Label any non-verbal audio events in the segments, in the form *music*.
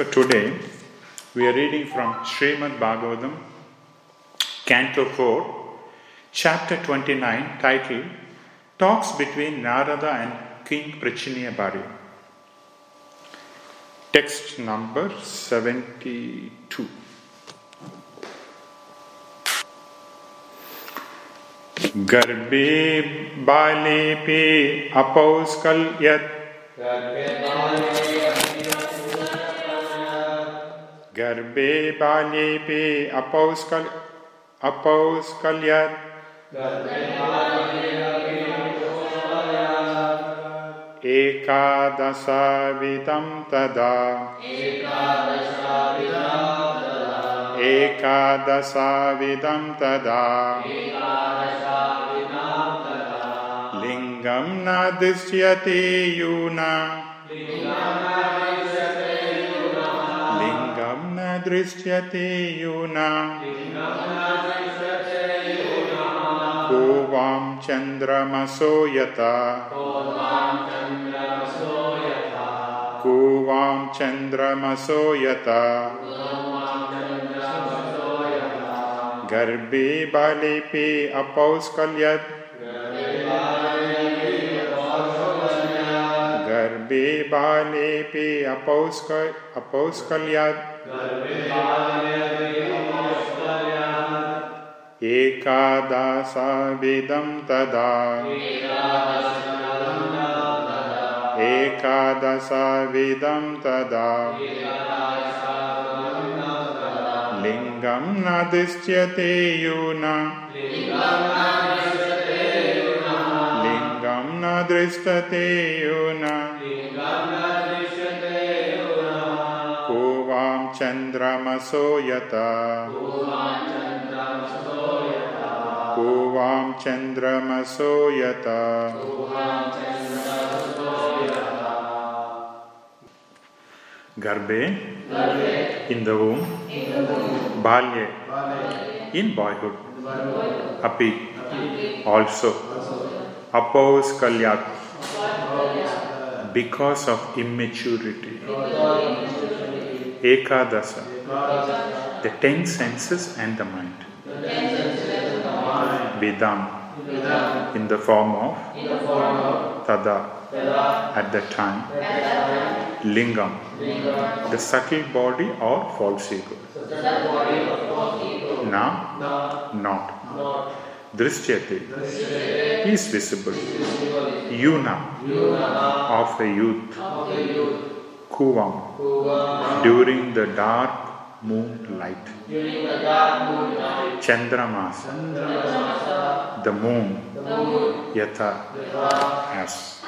So today we are reading from Srimad Bhagavatam, Canto 4, Chapter 29, titled Talks between Narada and King Prachinya Bari. Text number 72. गर्भे बालेऽपि अपौस्कल्यत् गर्भे बाल्येऽपि अपौस्कल् अपौस्कल्यत्। एकादशविधं तदा। एकादशविधं तदा। लिङ्गं न दृश्यते यूना दृश्यते यूना। को वां चन्द्रमसो यथा। को वां चन्द्रमसो यथा। गर्भे बालेऽपि अपौस्कल्यत् गर्भे बालेऽपि अपौस्क अपौस्कल्यत् एकादशविधं तदा। एकादशविधं तदा। लिङ्गं न दृश्यते यूना। लिङ्गं न दृश्यते यूना। चन्द्रमसो यथा को वां चन्द्रमसो यथा गर्भे in the womb, balye, in boyhood, api, also, oppose kalyat, because of immaturity, ekadasa, the ten senses and the mind, vidam, in the form of tada, at the time, lingam, the subtle body or false ego. Na, not. Drishyate. Is visible. Yuna, of a youth. Kuvam, during the dark moonlight. Chandramasa, the moon. Yatha, as.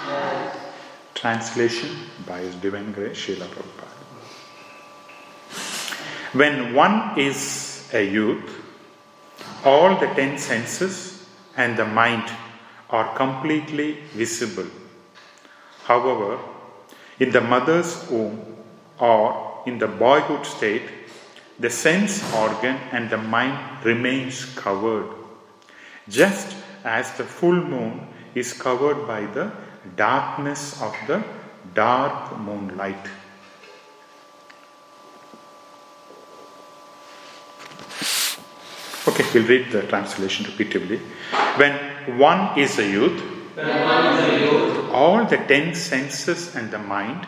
Translation by His Divine Grace Srila Prabhupada. When one is a youth, all the ten senses and the mind are completely visible. However, in the mother's womb or in the boyhood state, the sense organ and the mind remains covered, just as the full moon is covered by the darkness of the dark moonlight. Okay, we'll read the translation repeatedly. When one is a youth, all the ten senses and the mind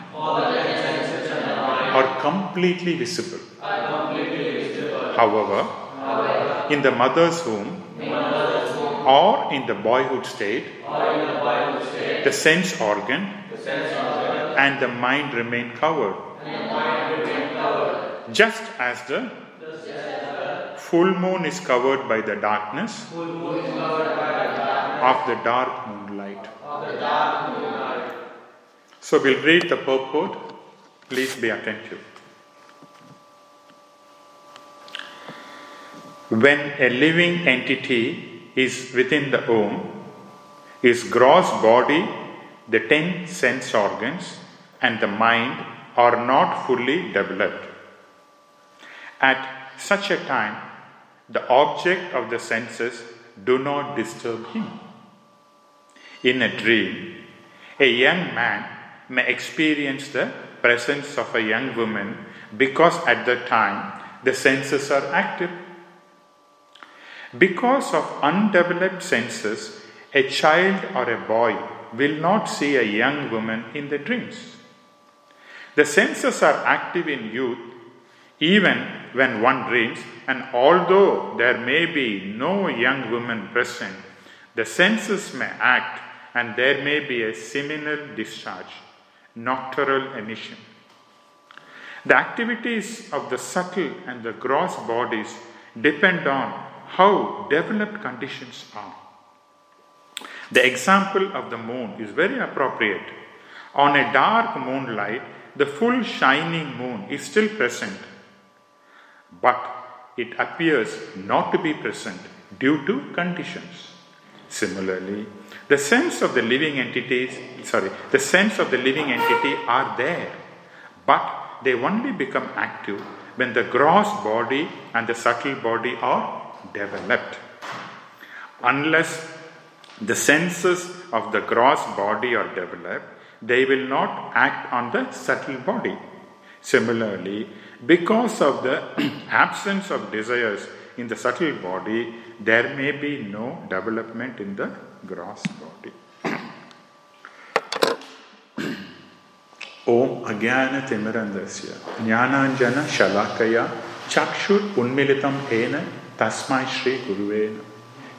are completely visible. However, in the mother's womb or in the boyhood state, the sense organ and the mind remain covered. Just as the full moon is covered by the darkness of the dark moonlight. So we'll read the purport. Please be attentive. When a living entity is within the womb, his gross body, the ten sense organs, and the mind are not fully developed. At such a time, the object of the senses do not disturb him. In a dream, a young man may experience the presence of a young woman because at the time the senses are active. Because of undeveloped senses, a child or a boy will not see a young woman in the dreams. The senses are active in youth even when one dreams, and although there may be no young woman present, the senses may act and there may be a seminal discharge, nocturnal emission. The activities of the subtle and the gross bodies depend on how developed conditions are. The example of the moon is very appropriate. On a dark moonlight, the full shining moon is still present, but it appears not to be present due to conditions. Similarly, the sense of the living entities, sorry, the sense of the living entity are there, but they only become active when the gross body and the subtle body are developed. Unless the senses of the gross body are developed, they will not act on the subtle body. Similarly, because of the *clears throat* absence of desires in the subtle body, there may be no development in the gross body. ओम अज्ञान तिमिरंदस्य ज्ञानांजन शलाकया चक्षुर उन्मिलितम तेन तस्मै श्री गुरुवे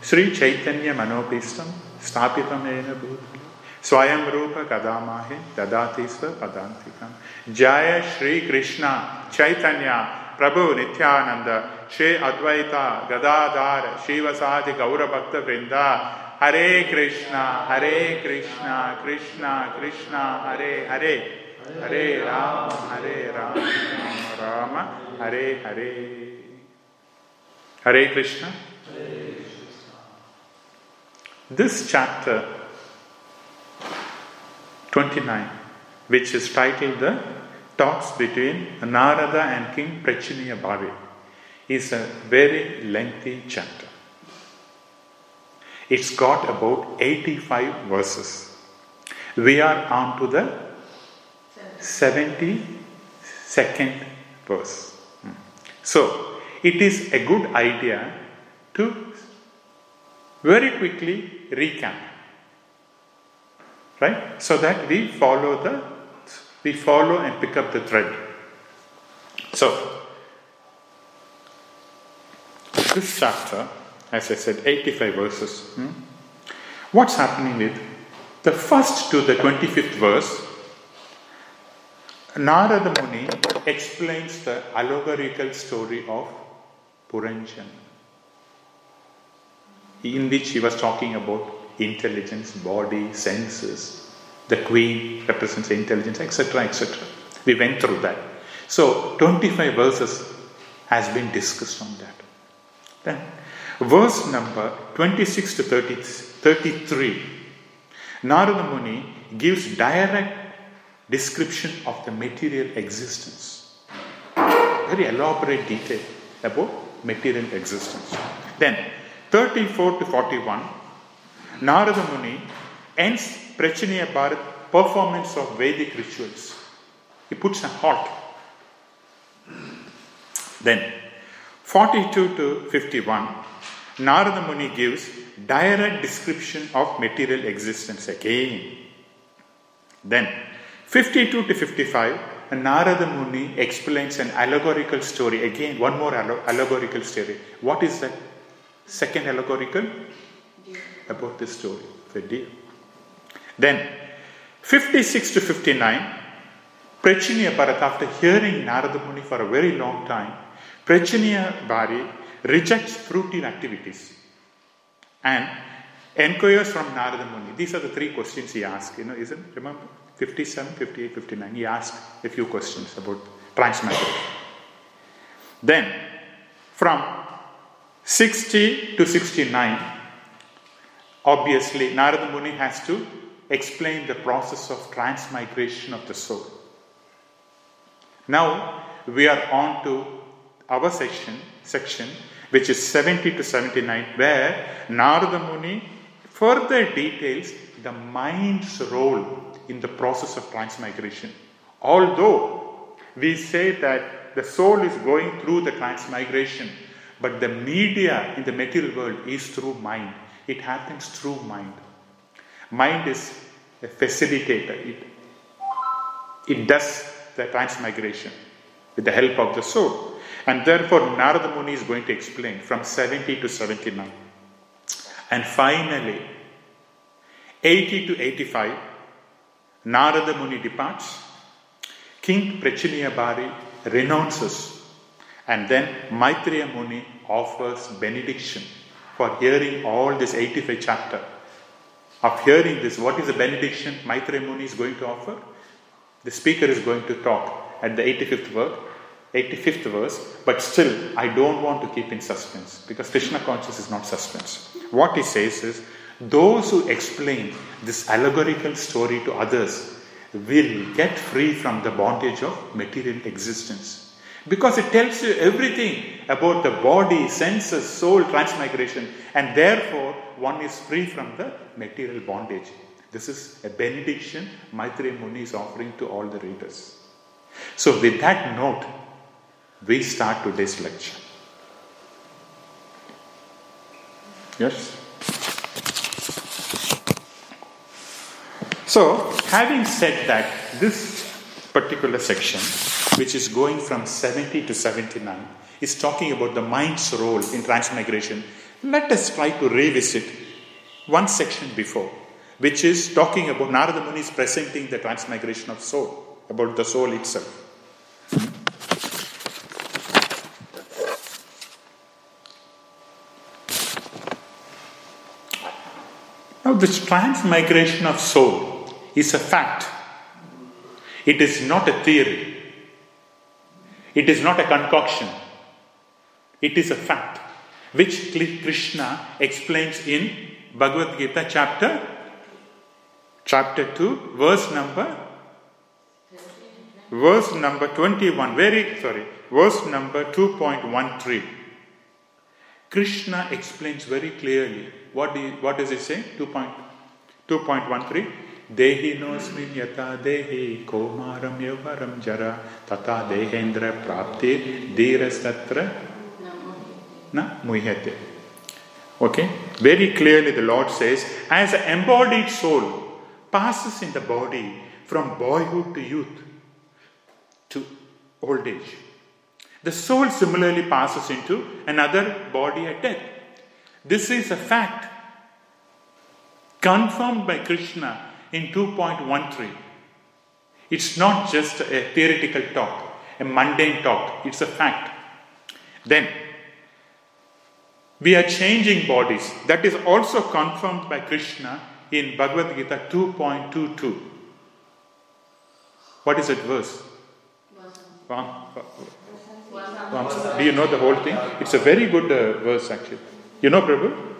श्री चैतन्य मनोपीष्टम स्थापितम येन भूतले स्वयं रूप कदामाहे ददाति स्व पदांतिकम जय श्री कृष्ण चैतन्य प्रभु नित्यानंद श्री अद्वैता गदाधार शिवसादि गौरभक्त वृंदा Hare Krishna Hare Krishna Krishna Krishna Hare Hare, Hare Ram Hare Ram Rama Hare Hare Hare Krishna. This chapter 29, which is titled The Talks Between Narada and King Prachinabarhi, is a very lengthy chapter. It's got about 85 verses. We are on to the 72nd verse. Hmm. So, it is a good idea to very quickly recap. Right? So that we follow the we follow and pick up the thread. So this chapter, as I said, 85 verses. Hmm? What's happening with the first to the 25th verse Narada Muni explains the allegorical story of Puranjan, in which he was talking about intelligence, body, senses. The queen represents intelligence, etc., etc. We went through that. So, 25 verses has been discussed on that. Then, verse number 26 to 30, 33, Narada Muni gives direct description of the material existence. Very elaborate detail about material existence. Then, 34 to 41, Narada Muni ends Prachinabarhi performance of Vedic rituals. He puts a halt. Then, 42 to 51, Narada Muni gives direct description of material existence again. Then, 52 to 55, Narada Muni explains an allegorical story. Again, one more allegorical story. What is that second allegorical? Deer. About this story, the deer. Then, 56 to 59, Prachinabarhi, after hearing Narada Muni for a very long time, Prachinabarhi rejects fruitive activities and inquires from Narada Muni. These are the three questions he asks, you know, isn't remember? 57, 58, 59, he asked a few questions about transmigration. Then, from 60 to 69, obviously, Narada Muni has to explain the process of transmigration of the soul. Now we are on to our section, section which is 70 to 79, where Narada Muni further details the mind's role in the process of transmigration. Although we say that the soul is going through the transmigration, but the media in the material world is through mind. It happens through mind. Mind is a facilitator. It, it does the transmigration with the help of the soul. And therefore, Narada Muni is going to explain from 70 to 79. And finally, 80 to 85, Narada Muni departs. King Barhi renounces. And then Maitreya Muni offers benediction for hearing all this 85 chapter. Of hearing this, what is the benediction Maitreya Muni is going to offer? The speaker is going to talk at the 85th verse 85th verse, but still I don't want to keep in suspense because Krishna consciousness is not suspense. What he says is, those who explain this allegorical story to others will get free from the bondage of material existence. Because it tells you everything about the body, senses, soul transmigration, and therefore one is free from the material bondage. This is a benediction Maitreya Muni is offering to all the readers. So, with that note, we start today's lecture. Yes? So, having said that, this particular section, which is going from 70 to 79, is talking about the mind's role in transmigration. Let us try to revisit one section before, which is talking about Narada Muni is presenting the transmigration of soul, about the soul itself. Now, this transmigration of soul is a fact. It is not a theory. It is not a concoction. It is a fact, which Krishna explains in Bhagavad Gita chapter chapter 2 verse number verse number 21 very sorry verse number 2.13 krishna explains very clearly what, do you, what does it say? 2.13. देहिनोऽस्मिन् यथा देहे कौमारं यौवरं जरा तथा देहेन्द्र प्राप्ते धीरस्तत्र न मुह्यते Okay? Very clearly, the Lord says, as an embodied soul passes in the body from boyhood to youth to old age, the soul similarly passes into another body at death. This is a fact confirmed by Krishna in 2.13. It's not just a theoretical talk, a mundane talk, it's a fact. Then, we are changing bodies. That is also confirmed by Krishna in Bhagavad Gita 2.22. What is that verse? Do you know the whole thing? It's a very good uh, verse actually. You know, Prabhu?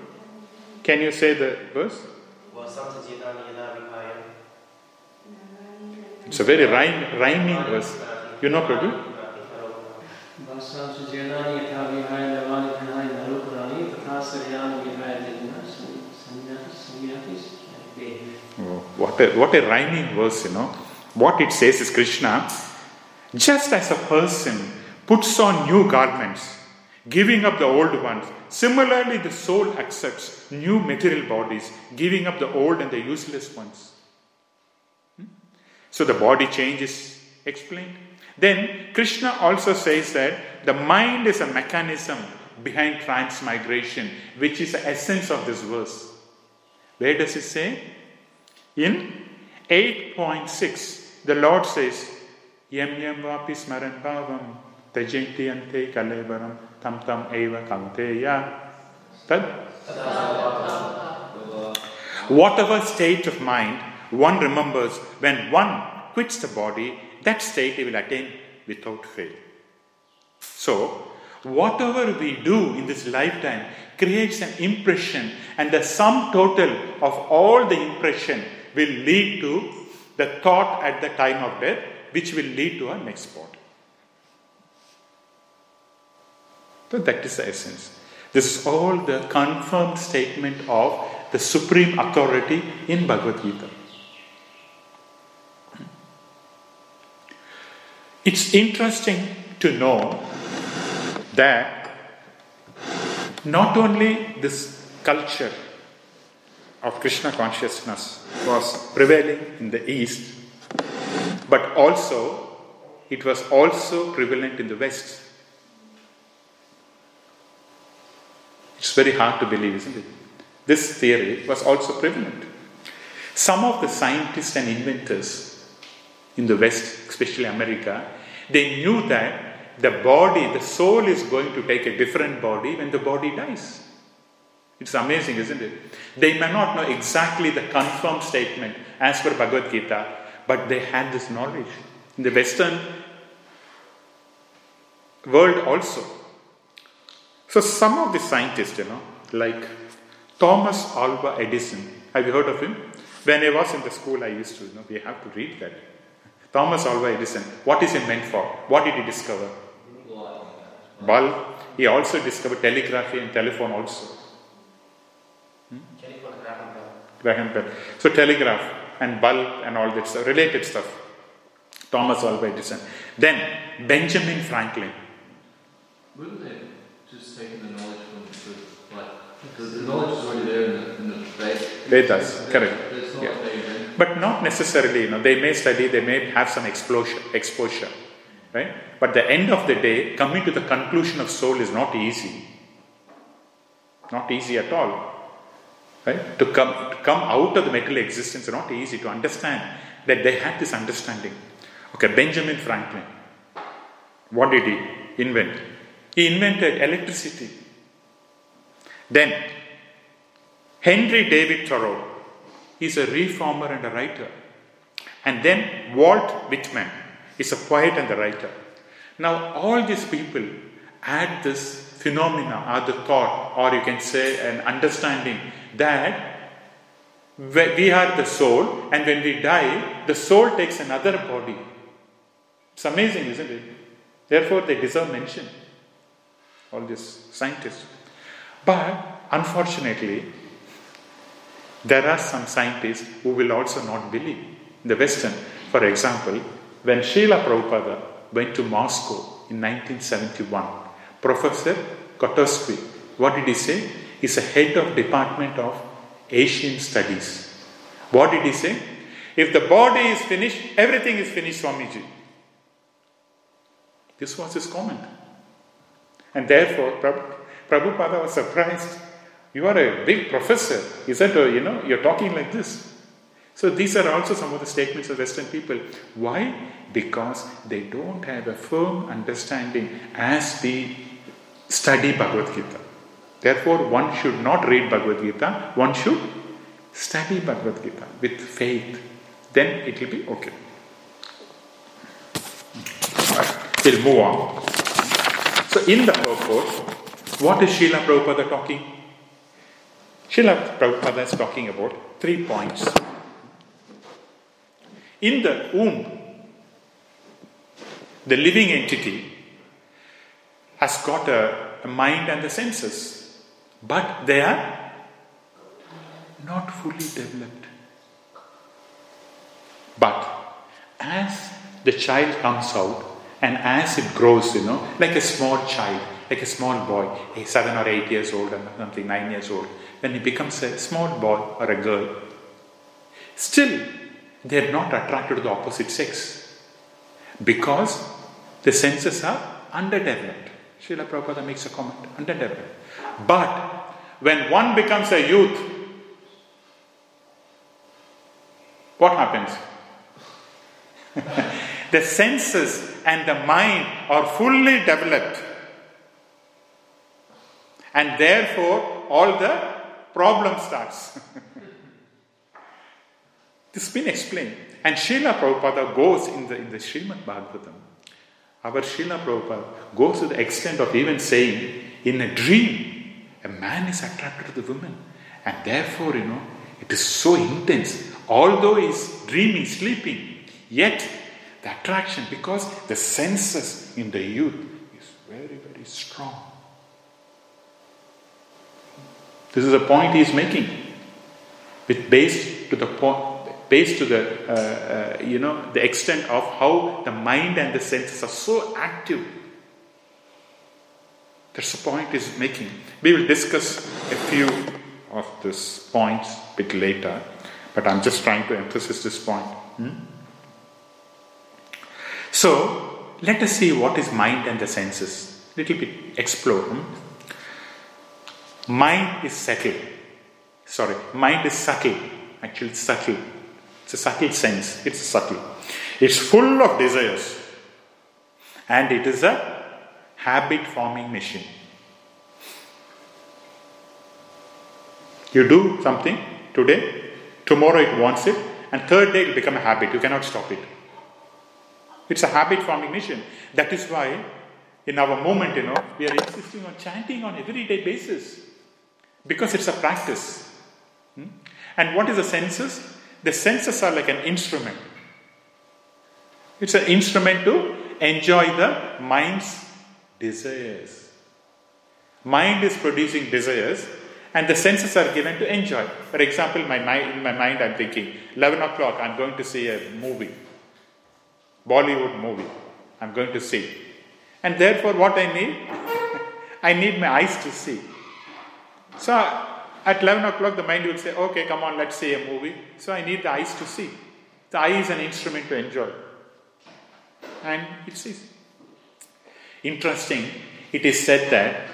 Can you say the verse? It's a very rhyme, rhyming verse. You know, Prabhu? Oh, what a, what a rhyming verse, you know. What it says is Krishna, just as a person puts on new garments, giving up the old ones, Similarly, the soul accepts new material bodies, giving up the old and the useless ones. Hmm? So the body change is explained. Then Krishna also says that the mind is a mechanism behind transmigration, which is the essence of this verse. Where does it say? In 8.6, the Lord says, Yam yam vapi smaran bhavam tajanti ante kalevaram eva kanteya. Tad. Whatever state of mind one remembers when one quits the body, that state he will attain without fail. So, whatever we do in this lifetime creates an impression, and the sum total of all the impression will lead to the thought at the time of death, which will lead to our next body. So that is the essence. This is all the confirmed statement of the supreme authority in Bhagavad Gita. It's interesting to know that not only this culture of Krishna consciousness was prevailing in the East, but also it was also prevalent in the West. It's very hard to believe, isn't it? This theory was also prevalent. Some of the scientists and inventors in the West, especially America, they knew that the body, the soul is going to take a different body when the body dies. It's amazing, isn't it? They may not know exactly the confirmed statement as per Bhagavad Gita, but they had this knowledge. In the Western world also. So some of the scientists, you know, like Thomas Alva Edison, have you heard of him? When I was in the school, I used to, you know, we have to read that. Thomas Alva Edison, what is he meant for? What did he discover? Bulb. He also discovered telegraphy and telephone also. Hmm? Graham Bell. So telegraph and bulb and all that stuff, related stuff. Thomas Alva Edison. Then Benjamin Franklin. Just taking the knowledge from the like because the knowledge is already there in the, in the Vedas. Vedas, correct. It's not Yeah. what. But not necessarily, you know, they may study, they may have some exposure, exposure, right? But the end of the day, coming to the conclusion of soul is not easy. Not easy at all. Right? To come, to come out of the material existence is not easy to understand that they had this understanding. Okay, Benjamin Franklin. What did he invent? He invented electricity. Then, Henry David Thoreau, He's a reformer and a writer. And then Walt Whitman is a poet and a writer. Now, all these people add this phenomena or the thought, or you can say an understanding that we are the soul, and when we die, the soul takes another body. It's amazing, isn't it? Therefore, they deserve mention, all these scientists. But unfortunately, there are some scientists who will also not believe. The Western, for example, when Srila Prabhupada went to Moscow in 1971, Professor Kotovsky, what did he say? He's a head of Department of Asian Studies. What did he say? If the body is finished, everything is finished, Swamiji. This was his comment. And therefore, Prabhu- Prabhupada was surprised. You are a big professor. Is that, a, you know, you're talking like this. So these are also some of the statements of Western people. Why? Because they don't have a firm understanding as we study Bhagavad Gita. Therefore, one should not read Bhagavad Gita, one should study Bhagavad Gita with faith. Then it will be okay. Right, We'll move on. So, in the purport, what is Srila Prabhupada talking? Srila Prabhupada is talking about three points. In the womb, the living entity has got a, a mind and the senses, but they are not fully developed. But as the child comes out and as it grows, you know, like a small child, like a small boy, eh, seven or eight years old or something, nine years old, when he becomes a small boy or a girl, still they are not attracted to the opposite sex because the senses are underdeveloped. Srila Prabhupada makes a comment, underdeveloped. But when one becomes a youth, what happens? *laughs* the senses and the mind are fully developed. And therefore, all the problem starts. *laughs* this has been explained. And Srila Prabhupada goes in the, in the Srimad Bhagavatam. Our Srila Prabhupada goes to the extent of even saying, in a dream, a man is attracted to the woman. And therefore, you know, it is so intense. Although he is dreaming, sleeping, yet the attraction, because the senses in the youth is very, very strong. This is a point he is making, with based to the point, based to the uh, uh, you know the extent of how the mind and the senses are so active. That's the point he's making. We will discuss a few of these points a bit later, but I'm just trying to emphasize this point. Hmm? So let us see what is mind and the senses. Little bit explore. Hmm? Mind is subtle. Sorry, mind is subtle. Actually, it's subtle. It's a subtle sense. It's subtle. It's full of desires. And it is a habit forming machine. You do something today, tomorrow it wants it, and third day it will become a habit. You cannot stop it. It's a habit forming mission. That is why in our moment, you know, we are insisting on chanting on everyday basis because it's a practice. Hmm? And what is the senses? The senses are like an instrument. It's an instrument to enjoy the mind's desires. Mind is producing desires, and the senses are given to enjoy. For example, my mind, in my mind, I'm thinking, 11 o'clock, I'm going to see a movie, Bollywood movie. I'm going to see. And therefore, what I need? *laughs* I need my eyes to see. So at 11 o'clock, the mind will say, okay, come on, let's see a movie. So I need the eyes to see. The eye is an instrument to enjoy. And it sees. Interesting, it is said that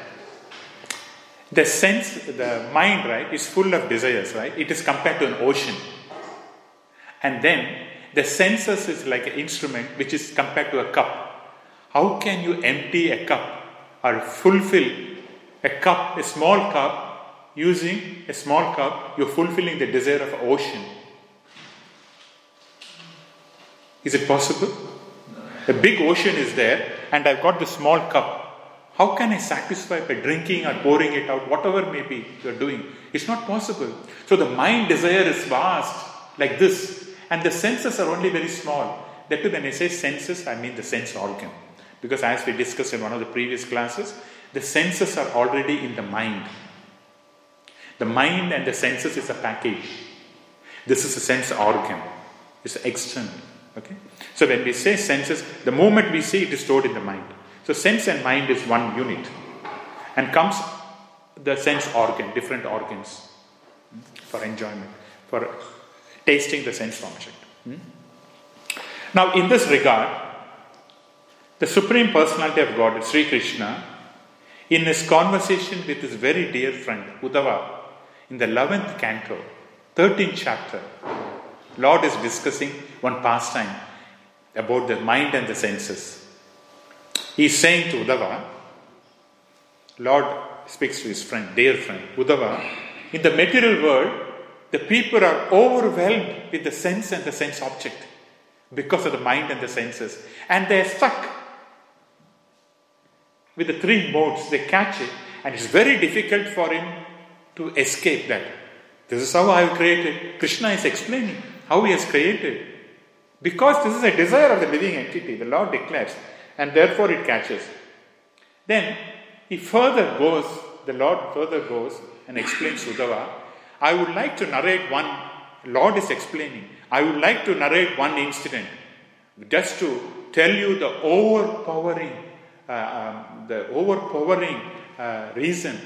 the sense, the mind, right, is full of desires, right? It is compared to an ocean. And then the senses is like an instrument which is compared to a cup. How can you empty a cup or fulfill a cup, a small cup, using a small cup, you're fulfilling the desire of ocean. Is it possible? A big ocean is there, and I've got the small cup. How can I satisfy by drinking or pouring it out, whatever may be you're doing? It's not possible. So the mind desire is vast, like this, and the senses are only very small. That too, when I say senses, I mean the sense organ. Because as we discussed in one of the previous classes, the senses are already in the mind. The mind and the senses is a package. This is a sense organ. It's external. Okay? So when we say senses, the moment we see it is stored in the mind. So sense and mind is one unit. And comes the sense organ, different organs for enjoyment, for tasting the sense object. Hmm? Now, in this regard, the Supreme Personality of God, Sri Krishna, in his conversation with his very dear friend Uddhava, in the 11th canto, 13th chapter, Lord is discussing one pastime about the mind and the senses. He is saying to Uddhava, Lord speaks to his friend, dear friend, Uddhava, in the material world, the people are overwhelmed with the sense and the sense object because of the mind and the senses. And they are stuck with the three modes. They catch it, and it's very difficult for him to escape that. This is how I have created. Krishna is explaining how he has created. Because this is a desire of the living entity, the Lord declares, and therefore it catches. Then he further goes, the Lord further goes and explains Uddhava. I would like to narrate one, Lord is explaining, I would like to narrate one incident just to tell you the overpowering, uh, um, the overpowering uh, reason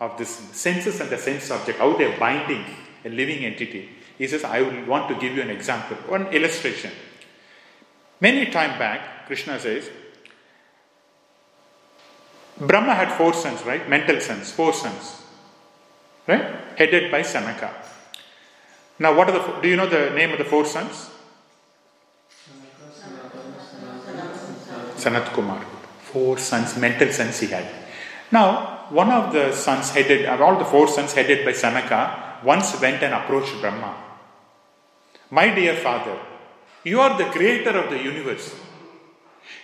of this senses and the sense object, how they're binding a living entity. He says, I will want to give you an example, one illustration. Many time back, Krishna says, Brahma had four sons, right? Mental sons, four sons, right? Headed by Sanaka. Now, what are the? Do you know the name of the four sons? Sanat Kumar. Four sons, mental sons he had. Now, one of the sons headed, or all the four sons headed by Sanaka, once went and approached Brahma. My dear father, you are the creator of the universe.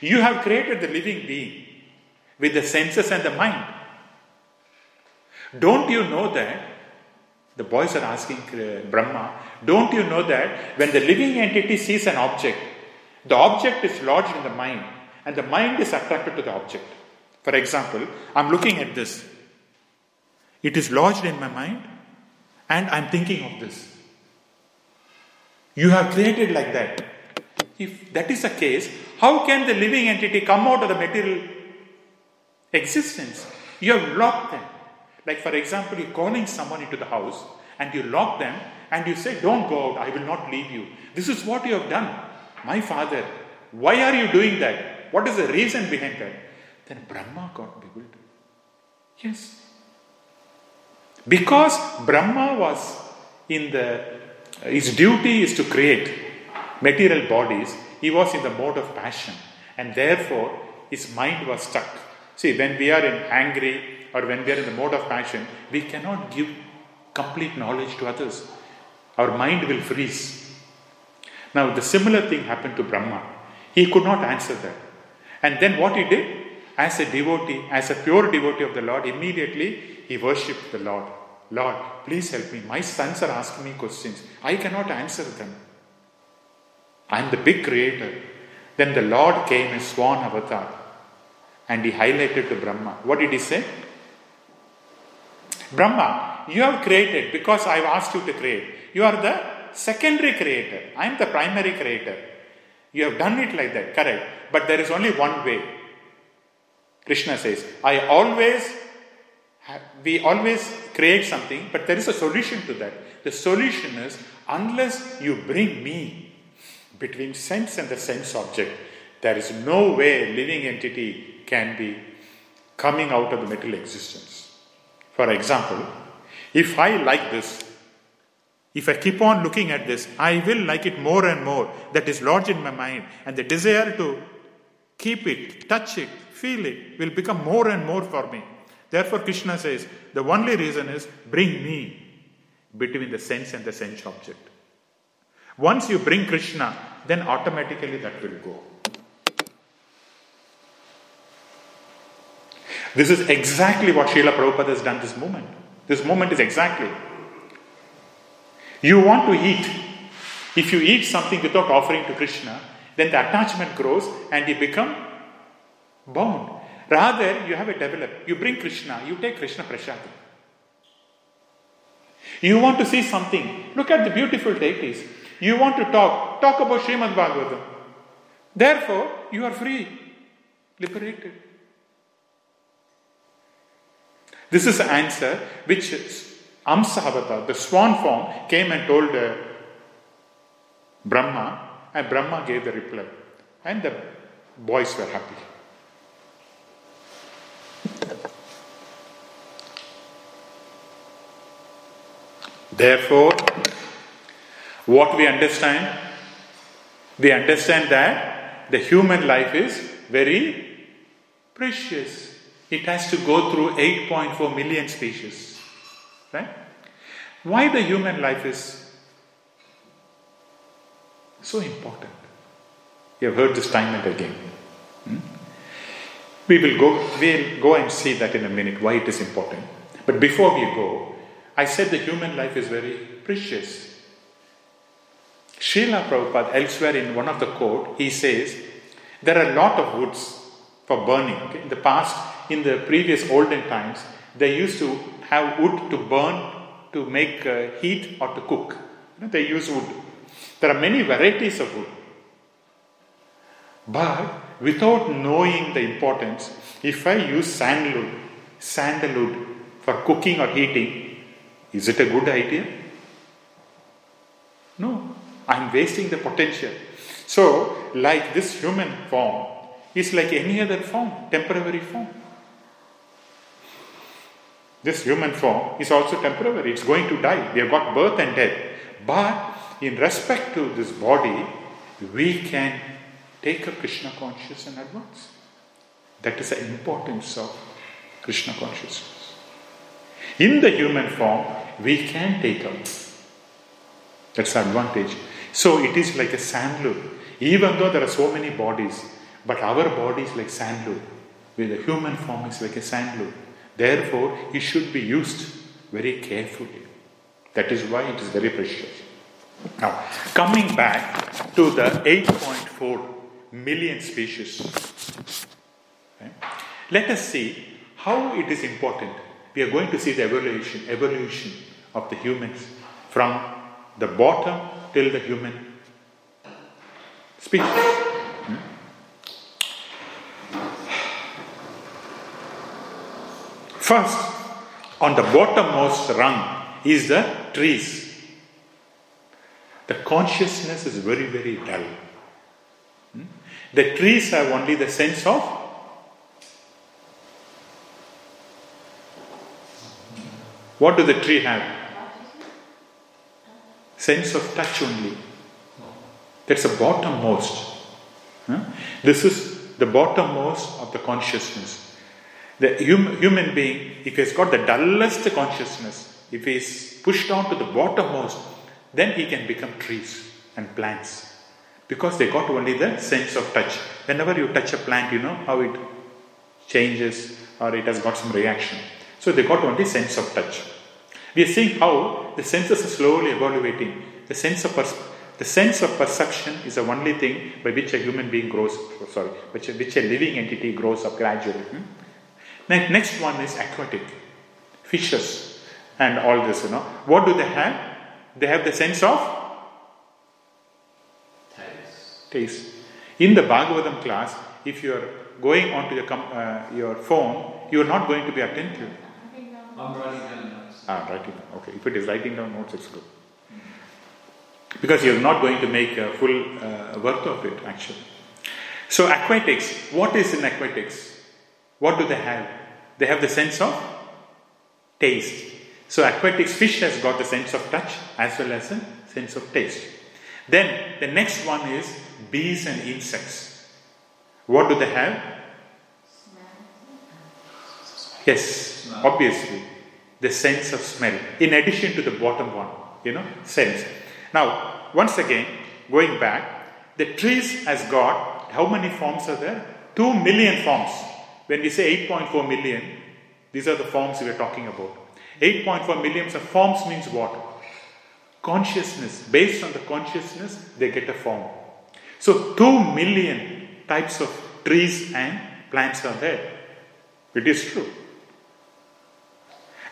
You have created the living being with the senses and the mind. Don't you know that? The boys are asking uh, Brahma, don't you know that when the living entity sees an object, the object is lodged in the mind and the mind is attracted to the object? For example, I'm looking at this. It is lodged in my mind and I'm thinking of this. You have created like that. If that is the case, how can the living entity come out of the material existence? You have locked them. Like, for example, you're calling someone into the house and you lock them and you say, Don't go out, I will not leave you. This is what you have done. My father, why are you doing that? What is the reason behind that? Then Brahma got bewildered. Yes. Because Brahma was in the, uh, his duty is to create material bodies, he was in the mode of passion and therefore his mind was stuck. See, when we are in angry or when we are in the mode of passion, we cannot give complete knowledge to others. Our mind will freeze. Now, the similar thing happened to Brahma. He could not answer that. And then what he did? As a devotee, as a pure devotee of the Lord, immediately he worshipped the Lord. Lord, please help me. My sons are asking me questions. I cannot answer them. I am the big creator. Then the Lord came as Swan Avatar and he highlighted to Brahma. What did he say? Brahma, you have created because I have asked you to create. You are the secondary creator. I am the primary creator. You have done it like that, correct. But there is only one way. Krishna says, I always, have, we always create something, but there is a solution to that. The solution is, unless you bring me between sense and the sense object, there is no way living entity can be coming out of the material existence. For example, if I like this, if I keep on looking at this, I will like it more and more. That is lodged in my mind. And the desire to keep it, touch it, feel it will become more and more for me. Therefore, Krishna says the only reason is bring me between the sense and the sense object. Once you bring Krishna, then automatically that will go. This is exactly what Srila Prabhupada has done this moment. This moment is exactly. You want to eat. If you eat something without offering to Krishna, then the attachment grows and you become bound. Rather, you have a develop. You bring Krishna, you take Krishna Prashadam. You want to see something. Look at the beautiful deities. You want to talk. Talk about Srimad Bhagavatam. Therefore, you are free, liberated. This is the answer which Hamsa the swan form, came and told uh, Brahma, and Brahma gave the reply. And the boys were happy. Therefore, what we understand, we understand that the human life is very precious. It has to go through 8.4 million species. Right? Why the human life is so important? You have heard this time and again. Hmm? We will go, we'll go and see that in a minute, why it is important. But before we go, I said the human life is very precious. Srila Prabhupada, elsewhere in one of the quote, he says, there are a lot of woods for burning. Okay? In the past, in the previous olden times, they used to have wood to burn to make uh, heat or to cook. You know, they use wood. There are many varieties of wood. But without knowing the importance, if I use sandalwood, sandalwood for cooking or heating, is it a good idea? No, I'm wasting the potential. So, like this human form is like any other form, temporary form. This human form is also temporary, it's going to die. We have got birth and death. But in respect to this body, we can take a Krishna consciousness and advance. That is the importance of Krishna consciousness. In the human form, we can take up. That's the advantage. So it is like a sand sandalwood. Even though there are so many bodies, But our body is like sand load, where the human form is like a sand load. Therefore, it should be used very carefully. That is why it is very precious. Now, coming back to the 8.4 million species, okay, let us see how it is important. We are going to see the evolution, evolution of the humans from the bottom till the human species. First, on the bottommost rung is the trees. The consciousness is very, very dull. Hmm? The trees have only the sense of what do the tree have? Sense of touch only. That's the bottommost. This is the bottommost of the consciousness. The hum- human being, if he has got the dullest consciousness, if he is pushed down to the bottommost, then he can become trees and plants. Because they got only the sense of touch. Whenever you touch a plant, you know how it changes or it has got some reaction. So they got only sense of touch. We are seeing how the senses are slowly evaluating. The sense of pers- the sense of perception is the only thing by which a human being grows. Sorry, which a, which a living entity grows up gradually. Hmm? Next one is aquatic, fishes, and all this. You know, what do they have? They have the sense of Taste. taste. In the Bhagavatam class, if you are going onto your com- uh, your phone, you are not going to be attentive. I'm writing down notes. Ah, writing down. Okay, if it is writing down notes, it's good. Because you're not going to make a full uh, work of it, actually. So, aquatics, what is in aquatics? What do they have? They have the sense of taste. So, aquatics, fish has got the sense of touch as well as a sense of taste. Then, the next one is bees and insects. What do they have? Yes, Smell. obviously, the sense of smell. In addition to the bottom one, you know, sense. Now, once again, going back, the trees has got how many forms are there? Two million forms. When we say 8.4 million, these are the forms we are talking about. 8.4 million of forms means what? Consciousness. Based on the consciousness, they get a form. So, 2 million types of trees and plants are there. It is true.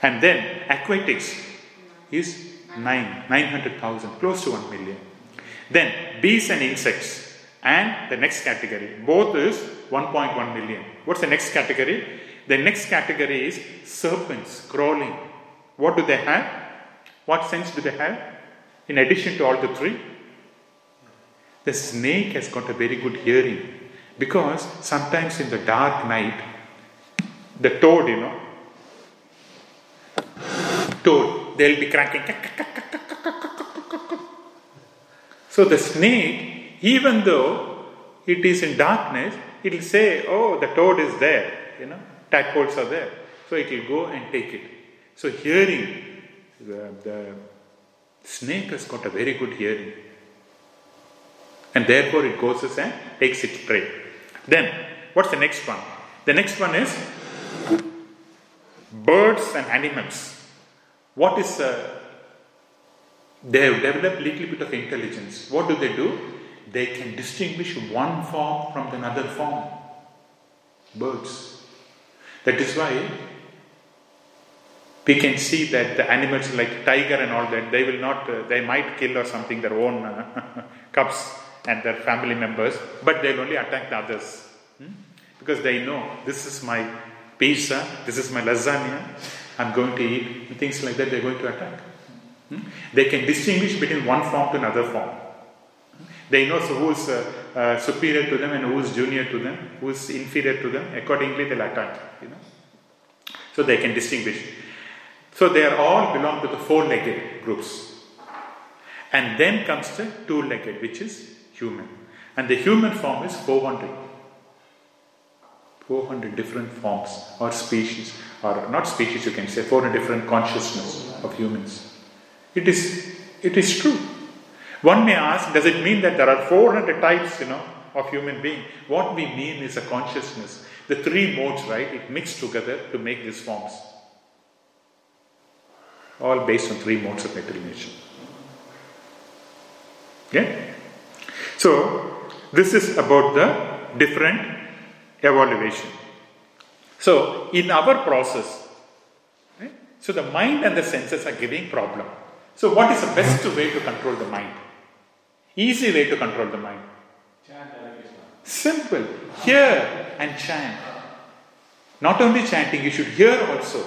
And then aquatics is 9, 900,000, close to 1 million. Then bees and insects. And the next category, both is 1.1 million. What's the next category? The next category is serpents crawling. What do they have? What sense do they have? In addition to all the three, the snake has got a very good hearing because sometimes in the dark night, the toad, you know, toad, they'll be cracking. So the snake, even though it is in darkness, it will say, Oh, the toad is there, you know, tadpoles are there. So it will go and take it. So hearing, the, the snake has got a very good hearing. And therefore it goes and takes its prey. Then, what's the next one? The next one is birds and animals. What is uh, they have developed little bit of intelligence. What do they do? They can distinguish one form from another form. Birds. That is why we can see that the animals like tiger and all that, they will not, uh, they might kill or something their own uh, *laughs* cubs and their family members, but they'll only attack the others. Hmm? Because they know this is my pizza, this is my lasagna, I'm going to eat, and things like that, they're going to attack. Hmm? They can distinguish between one form to another form. They know who is uh, uh, superior to them and who is junior to them, who is inferior to them. Accordingly, they'll attack. You know, so they can distinguish. So they are all belong to the four-legged groups, and then comes the two-legged, which is human, and the human form is 400. 400 different forms or species, or not species, you can say 400 different consciousness of humans. It is, it is true. One may ask, does it mean that there are 400 types, you know, of human being. What we mean is a consciousness. The three modes, right? It mixed together to make these forms. All based on three modes of material nature. Okay? So, this is about the different evaluation. So, in our process, right, so the mind and the senses are giving problem. So, what is the best way to control the mind? Easy way to control the mind. Simple. Hear and chant. Not only chanting, you should hear also.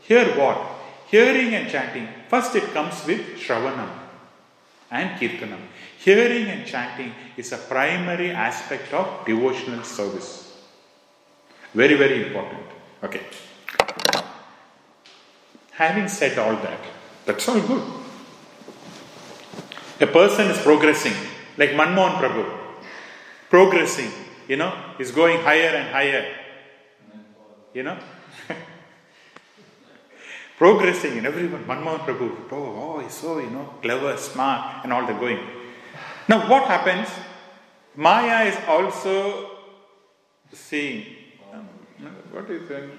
Hear what? Hearing and chanting. First, it comes with Shravanam and Kirtanam. Hearing and chanting is a primary aspect of devotional service. Very, very important. Okay. Having said all that, that's all good. A person is progressing, like Manmohan Prabhu, progressing, you know, is going higher and higher, you know. *laughs* progressing in everyone, Manmohan Prabhu, oh, oh, he's so, you know, clever, smart, and all the going. Now, what happens? Maya is also seeing. Um, what is it?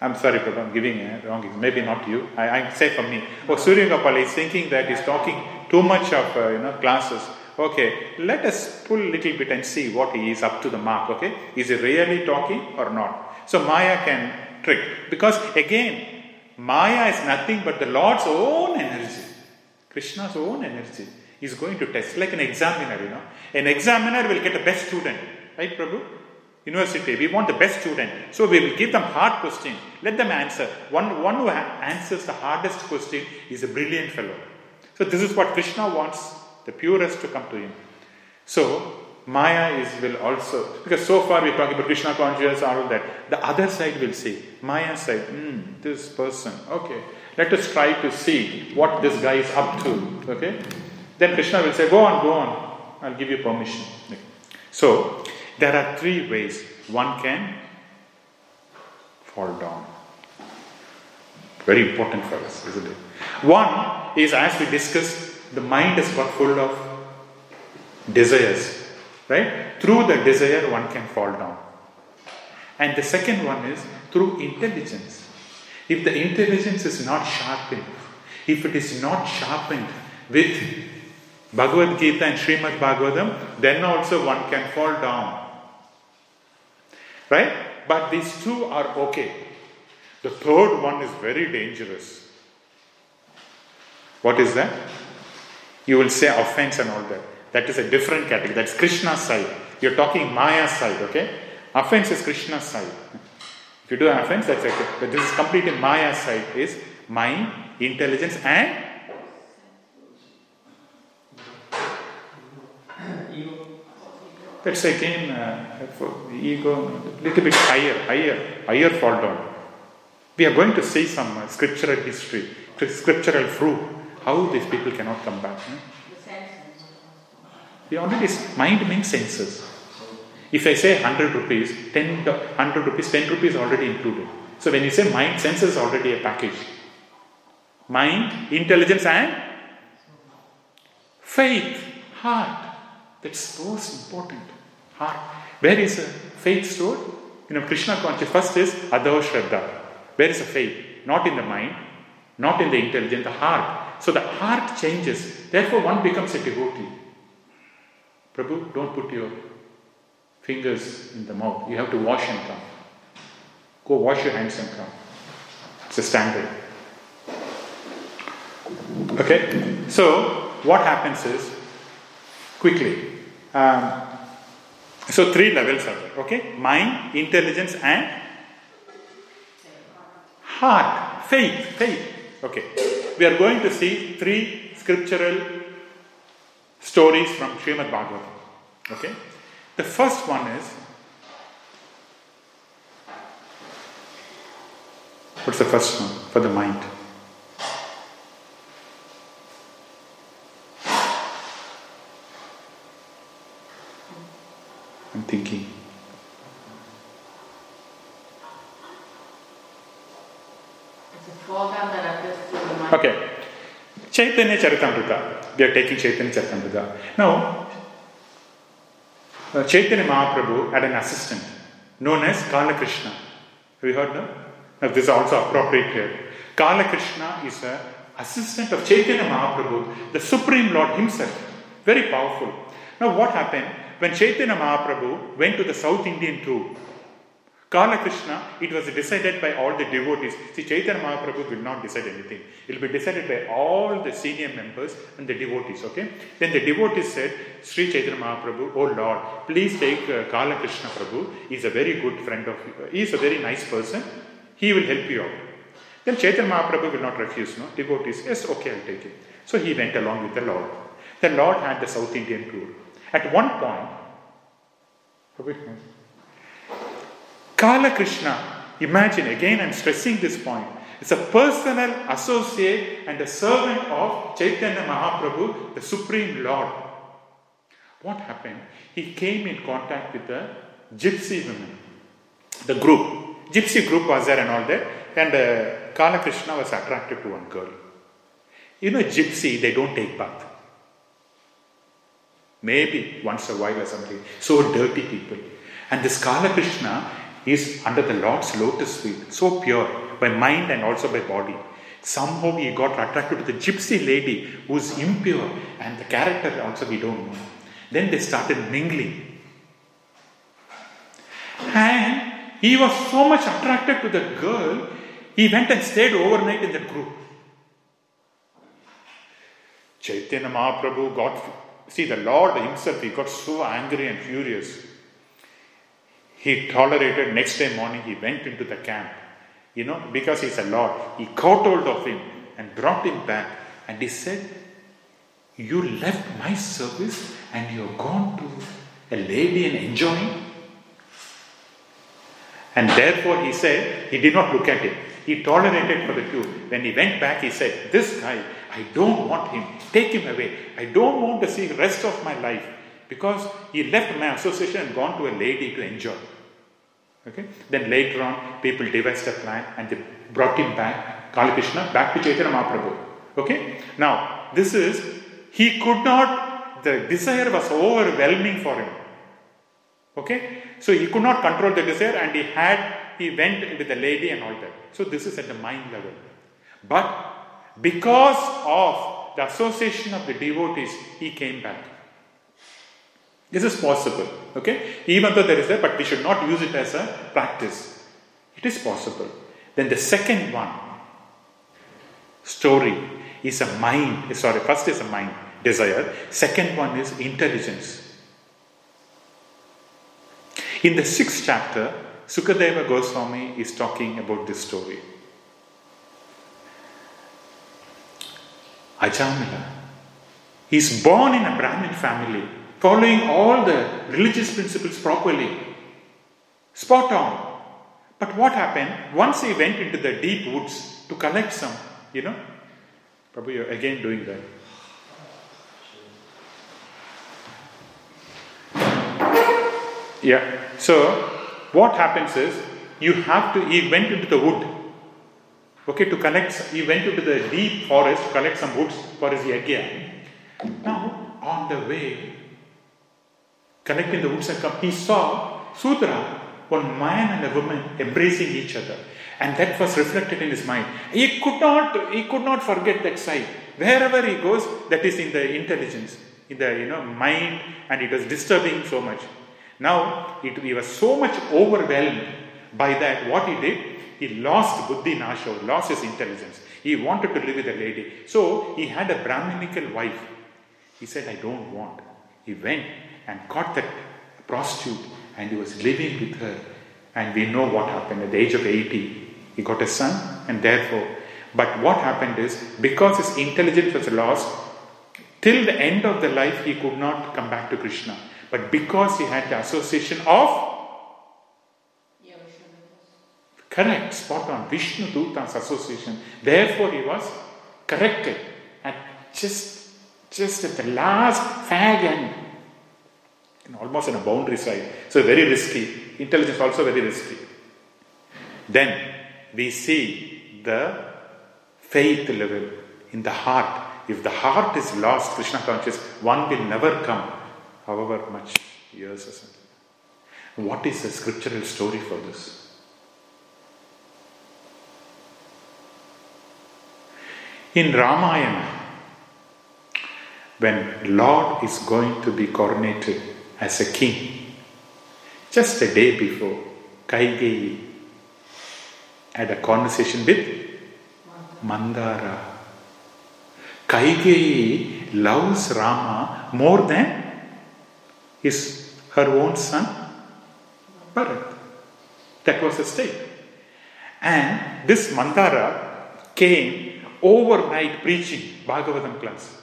I'm sorry, Prabhu, I'm giving a wrong. Maybe not you. I, I say for me. Oh, Surya Gopal is thinking that he's talking too much of uh, you know classes. Okay, let us pull a little bit and see what he is up to the mark. Okay, is he really talking or not? So Maya can trick because again, Maya is nothing but the Lord's own energy, Krishna's own energy. is going to test like an examiner. You know, an examiner will get the best student, right, Prabhu? University, we want the best student. So we will give them hard questions. Let them answer. One, one who answers the hardest question is a brilliant fellow. So this is what Krishna wants the purest to come to him. So Maya is will also because so far we're talking about Krishna consciousness, all of that. The other side will see Maya side. Hmm, this person. Okay, let us try to see what this guy is up to. Okay, then Krishna will say, "Go on, go on. I'll give you permission." So there are three ways one can fall down. Very important for us, isn't it? One is, as we discussed, the mind is full of desires, right? Through the desire, one can fall down. And the second one is through intelligence. If the intelligence is not sharpened, if it is not sharpened with Bhagavad Gita and Srimad Bhagavatam, then also one can fall down. Right? But these two are okay. The third one is very dangerous. What is that? You will say offense and all that. That is a different category. That's Krishna's side. You're talking Maya's side, okay? Offense is Krishna's side. If you do offense, that's okay. But this is completely Maya's side is mind, intelligence, and That's again uh, ego, little bit higher, higher, higher fall down. We are going to see some uh, scriptural history, scriptural proof, how these people cannot come back. We already, mind means senses. If I say 100 rupees, 10, 100 rupees, 10 rupees already included. So when you say mind, senses already a package. Mind, intelligence, and faith, heart. That's most important. Heart. Where is the faith stored? You know, Krishna consciousness. First is Adau Shraddha. Where is the faith? Not in the mind, not in the intelligence, the heart. So the heart changes. Therefore, one becomes a devotee. Prabhu, don't put your fingers in the mouth. You have to wash and come. Go wash your hands and come. It's a standard. Okay? So, what happens is, quickly, um, so three levels are there, okay? Mind, intelligence, and heart, faith, faith. Okay. We are going to see three scriptural stories from Srimad Bhagavatam. Okay. The first one is what's the first one for the mind? I'm thinking. Okay. Chaitanya Charitamrita. We are taking Chaitanya Charitamrita. Now, uh, Chaitanya Mahaprabhu had an assistant known as Kala Krishna. Have you heard no? Now, this is also appropriate here. Kala Krishna is a assistant of Chaitanya Mahaprabhu, the Supreme Lord himself. Very powerful. Now, what happened when Chaitanya Mahaprabhu went to the South Indian tour? Kala Krishna, it was decided by all the devotees. See, Chaitanya Mahaprabhu will not decide anything. It will be decided by all the senior members and the devotees, okay? Then the devotees said, Sri Chaitanya Mahaprabhu, oh Lord, please take uh, Kala Krishna Prabhu. He's a very good friend of you. He's a very nice person. He will help you out. Then Chaitanya Mahaprabhu will not refuse, no? Devotees, yes, okay, I'll take it. So he went along with the Lord. The Lord had the South Indian tour. At one point, Kala Krishna, imagine again, I'm stressing this point. It's a personal associate and a servant of Chaitanya Mahaprabhu, the Supreme Lord. What happened? He came in contact with the gypsy women, the group. Gypsy group was there and all that, and uh, Kala Krishna was attracted to one girl. You know, gypsy, they don't take bath. Maybe once a while or something. So dirty people. And this Kala Krishna is under the Lord's lotus feet, so pure by mind and also by body. Somehow he got attracted to the gypsy lady who's impure, and the character also we don't know. Then they started mingling. And he was so much attracted to the girl, he went and stayed overnight in the group. Chaitanya Mahaprabhu got, see, the Lord himself, he got so angry and furious. He tolerated, next day morning, he went into the camp. You know, because he's a Lord, he caught hold of him and brought him back. And he said, You left my service and you're gone to a lady and enjoying? And therefore, he said, he did not look at it. He tolerated for the two. When he went back, he said, This guy, I don't want him. Take him away. I don't want to see the rest of my life because he left my association and gone to a lady to enjoy. Okay? Then later on, people devised a plan and they brought him back, Kala Krishna, back to Chaitanya Mahaprabhu. Okay? Now, this is, he could not, the desire was overwhelming for him. Okay? So he could not control the desire and he had, he went with the lady and all that. So this is at the mind level. But because of the association of the devotees, he came back. This is possible, okay? Even though there is a, but we should not use it as a practice. It is possible. Then the second one, story, is a mind. Eh, sorry, first is a mind, desire. Second one is intelligence. In the sixth chapter, Sukadeva Goswami is talking about this story. Ajamila. He's born in a Brahmin family, following all the religious principles properly. Spot on. But what happened? Once he went into the deep woods to collect some, you know, Prabhu, you're again doing that. Yeah. So what happens is you have to he went into the wood. Okay, to collect he went into the deep forest to collect some woods for his yagya. Now on the way, collecting the woods and come, he saw Sudra, one man and a woman embracing each other. And that was reflected in his mind. He could not he could not forget that sight. Wherever he goes, that is in the intelligence, in the you know mind, and it was disturbing so much. Now, it, he was so much overwhelmed by that. What he did, he lost buddhi nasho, lost his intelligence. He wanted to live with a lady. So, he had a Brahminical wife. He said, I don't want. He went and caught that prostitute and he was living with her. And we know what happened. At the age of 80, he got a son, and therefore, but what happened is because his intelligence was lost, till the end of the life, he could not come back to Krishna. But because he had the association of correct, spot on, Vishnu Duta's association, therefore he was corrected at just just at the last fag end, and almost on a boundary side. So very risky. Intelligence also very risky. Then we see the faith level in the heart. If the heart is lost, Krishna conscious, one will never come, however much years or something. What is the scriptural story for this? In Ramayana, when Lord is going to be coronated as a king, just a day before, Kaikeyi had a conversation with Manthara. Kaikeyi loves Rama more than his her own son Bharat. That was the state. And this Manthara came overnight preaching Bhagavatam class.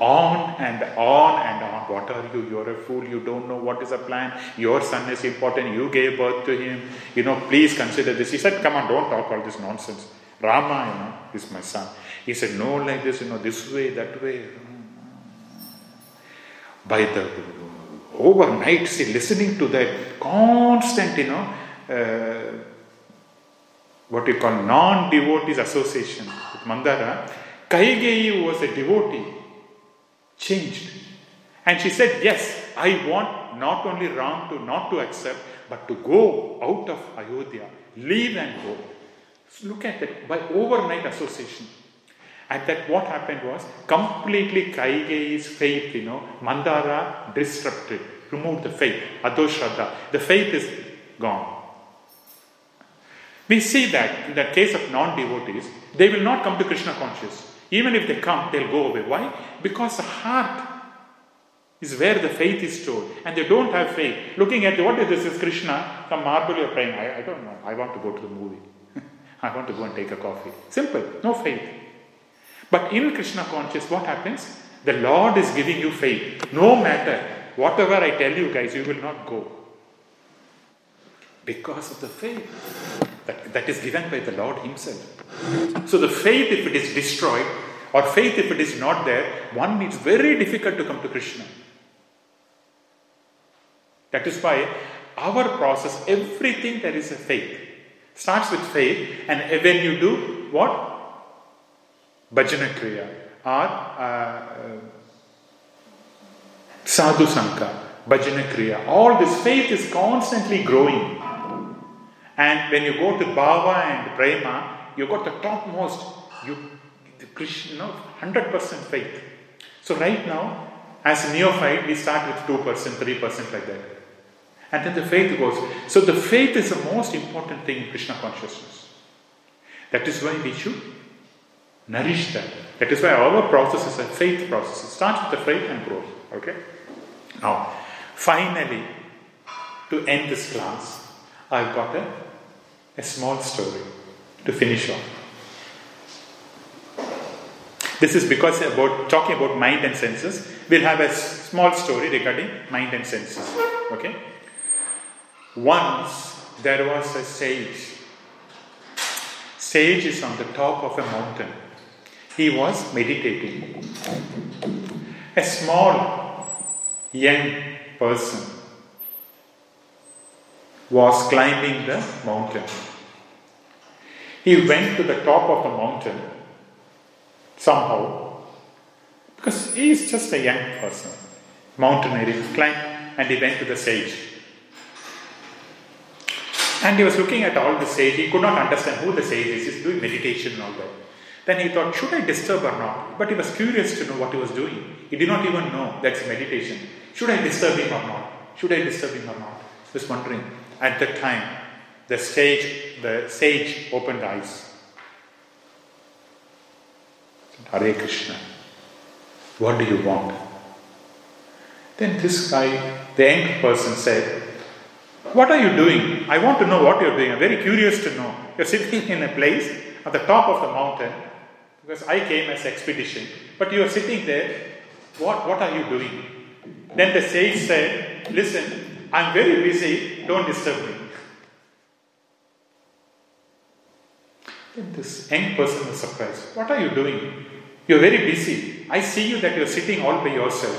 On and on and on. What are you? You're a fool. You don't know what is a plan. Your son is important. You gave birth to him. You know, please consider this. He said, Come on, don't talk all this nonsense. Rama, you know, is my son. He said, No, like this, you know, this way, that way. By the overnight, see, listening to that constant, you know, uh, what you call non devotees association with Manthara, Kaikeyi was a devotee, changed. And she said, Yes, I want not only Ram to not to accept, but to go out of Ayodhya, leave and go. So look at that by overnight association. And that what happened was completely Kaikeyi's faith, you know, Manthara disrupted, removed the faith, Adoshraddha. The faith is gone. We see that in the case of non devotees, they will not come to Krishna conscious. Even if they come, they'll go away. Why? Because the heart is where the faith is stored. And they don't have faith. Looking at what is this? Is Krishna? Some marble you're praying. I, I don't know. I want to go to the movie. *laughs* I want to go and take a coffee. Simple. No faith. But in Krishna conscious, what happens? The Lord is giving you faith. No matter whatever I tell you guys, you will not go. Because of the faith that, that is given by the Lord Himself. So the faith, if it is destroyed, or faith, if it is not there, one it's very difficult to come to Krishna. That is why our process, everything there is a faith. Starts with faith, and when you do what? Bhajana Kriya or uh, Sadhu Sanga, Bhajana Kriya. All this faith is constantly growing. And when you go to Bhava and Prema, you got the topmost, you Krishna, no, 100% faith. So right now, as a neophyte, we start with 2%, 3% like that. And then the faith goes. So the faith is the most important thing in Krishna consciousness. That is why we should nourish that. That is why our process is a faith process. It starts with the faith and grows. Okay? Now, finally, to end this class, I've got a, a small story to finish off. This is because about talking about mind and senses. We'll have a small story regarding mind and senses. Okay? Once there was a sage. Sage is on the top of a mountain. He was meditating. A small young person was climbing the mountain. He went to the top of the mountain somehow because he is just a young person. Mountaineering, climbed, and he went to the sage. And he was looking at all the sage. He could not understand who the sage is. He's doing meditation and all that. Then he thought, should I disturb or not? But he was curious to know what he was doing. He did not even know that's meditation. Should I disturb him or not? Should I disturb him or not? He was wondering. At that time, the sage, the sage opened eyes. Hare Krishna. What do you want? Then this guy, the young person said, What are you doing? I want to know what you're doing. I'm very curious to know. You're sitting *laughs* in a place at the top of the mountain because I came as expedition, but you are sitting there. What, what are you doing? Then the sage said, Listen, I'm very busy, don't disturb me. Then this young person was surprised. What are you doing? You're very busy. I see you that you're sitting all by yourself.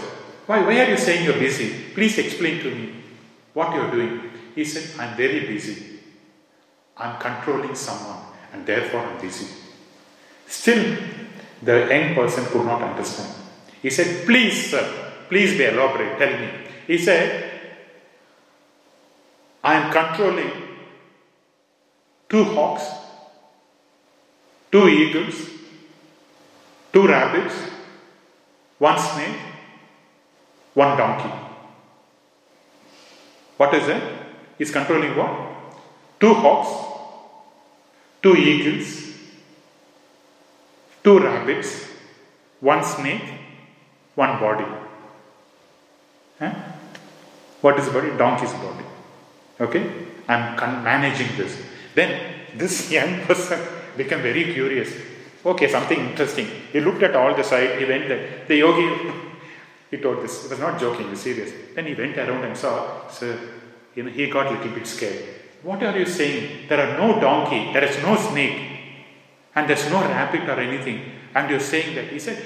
Why, why are you saying you're busy? Please explain to me what you're doing. He said, I'm very busy. I'm controlling someone and therefore I'm busy. Still, the young person could not understand. He said, Please, sir, please be elaborate. Tell me. He said, I am controlling two hawks, two eagles, two rabbits, one snake, one donkey. What is it? He's controlling what? Two hawks, two eagles, two rabbits, one snake, one body. Huh? What is body? Donkey's body. Okay? I'm con- managing this. Then this *laughs* young person became very curious. Okay, something interesting. He looked at all the side, he went there. The yogi, *laughs* he told this. He was not joking, he was serious. Then he went around and saw, sir, you know, he got a little bit scared. What are you saying? There are no donkey, there is no snake, and there's no rabbit or anything. And you're saying that. He said,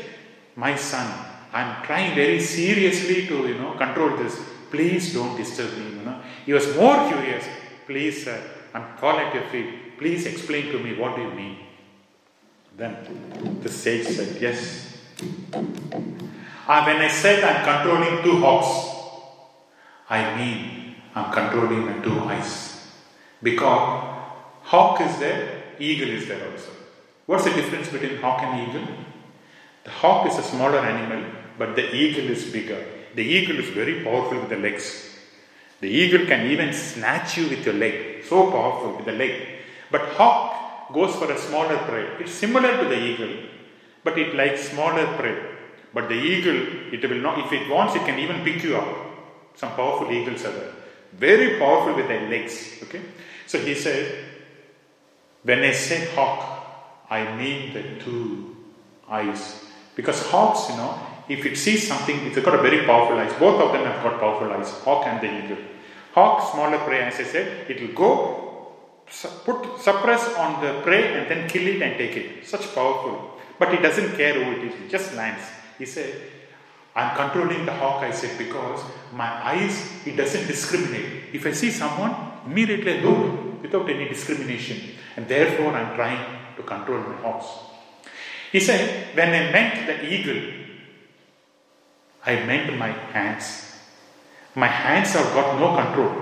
My son, I'm trying very seriously to, you know, control this. Please don't disturb me. You know. He was more curious. Please, sir, I'm fall at your feet. Please explain to me what do you mean. Then the sage said, Yes. Uh, when I said I'm controlling two hawks, I mean I'm controlling my two eyes. Because hawk is there, eagle is there also. What's the difference between hawk and eagle? The hawk is a smaller animal, but the eagle is bigger. The eagle is very powerful with the legs. The eagle can even snatch you with your leg, so powerful with the leg. But hawk goes for a smaller prey. It's similar to the eagle, but it likes smaller prey. But the eagle, it will not, if it wants, it can even pick you up. Some powerful eagles are there. Very powerful with their legs. Okay? So he said, when I say hawk, I mean the two eyes. Because hawks, you know, if it sees something, it's got a very powerful eyes. Both of them have got powerful eyes, hawk and the eagle. Hawk, smaller prey, as I said, it will go, put suppress on the prey and then kill it and take it. Such powerful. But it doesn't care who it is, it just lands. He said, I'm controlling the hawk, I said, because my eyes, it doesn't discriminate. If I see someone, immediately I look without any discrimination. And therefore, I'm trying to control my hawks. He said, when I meant the eagle, I meant my hands. My hands have got no control.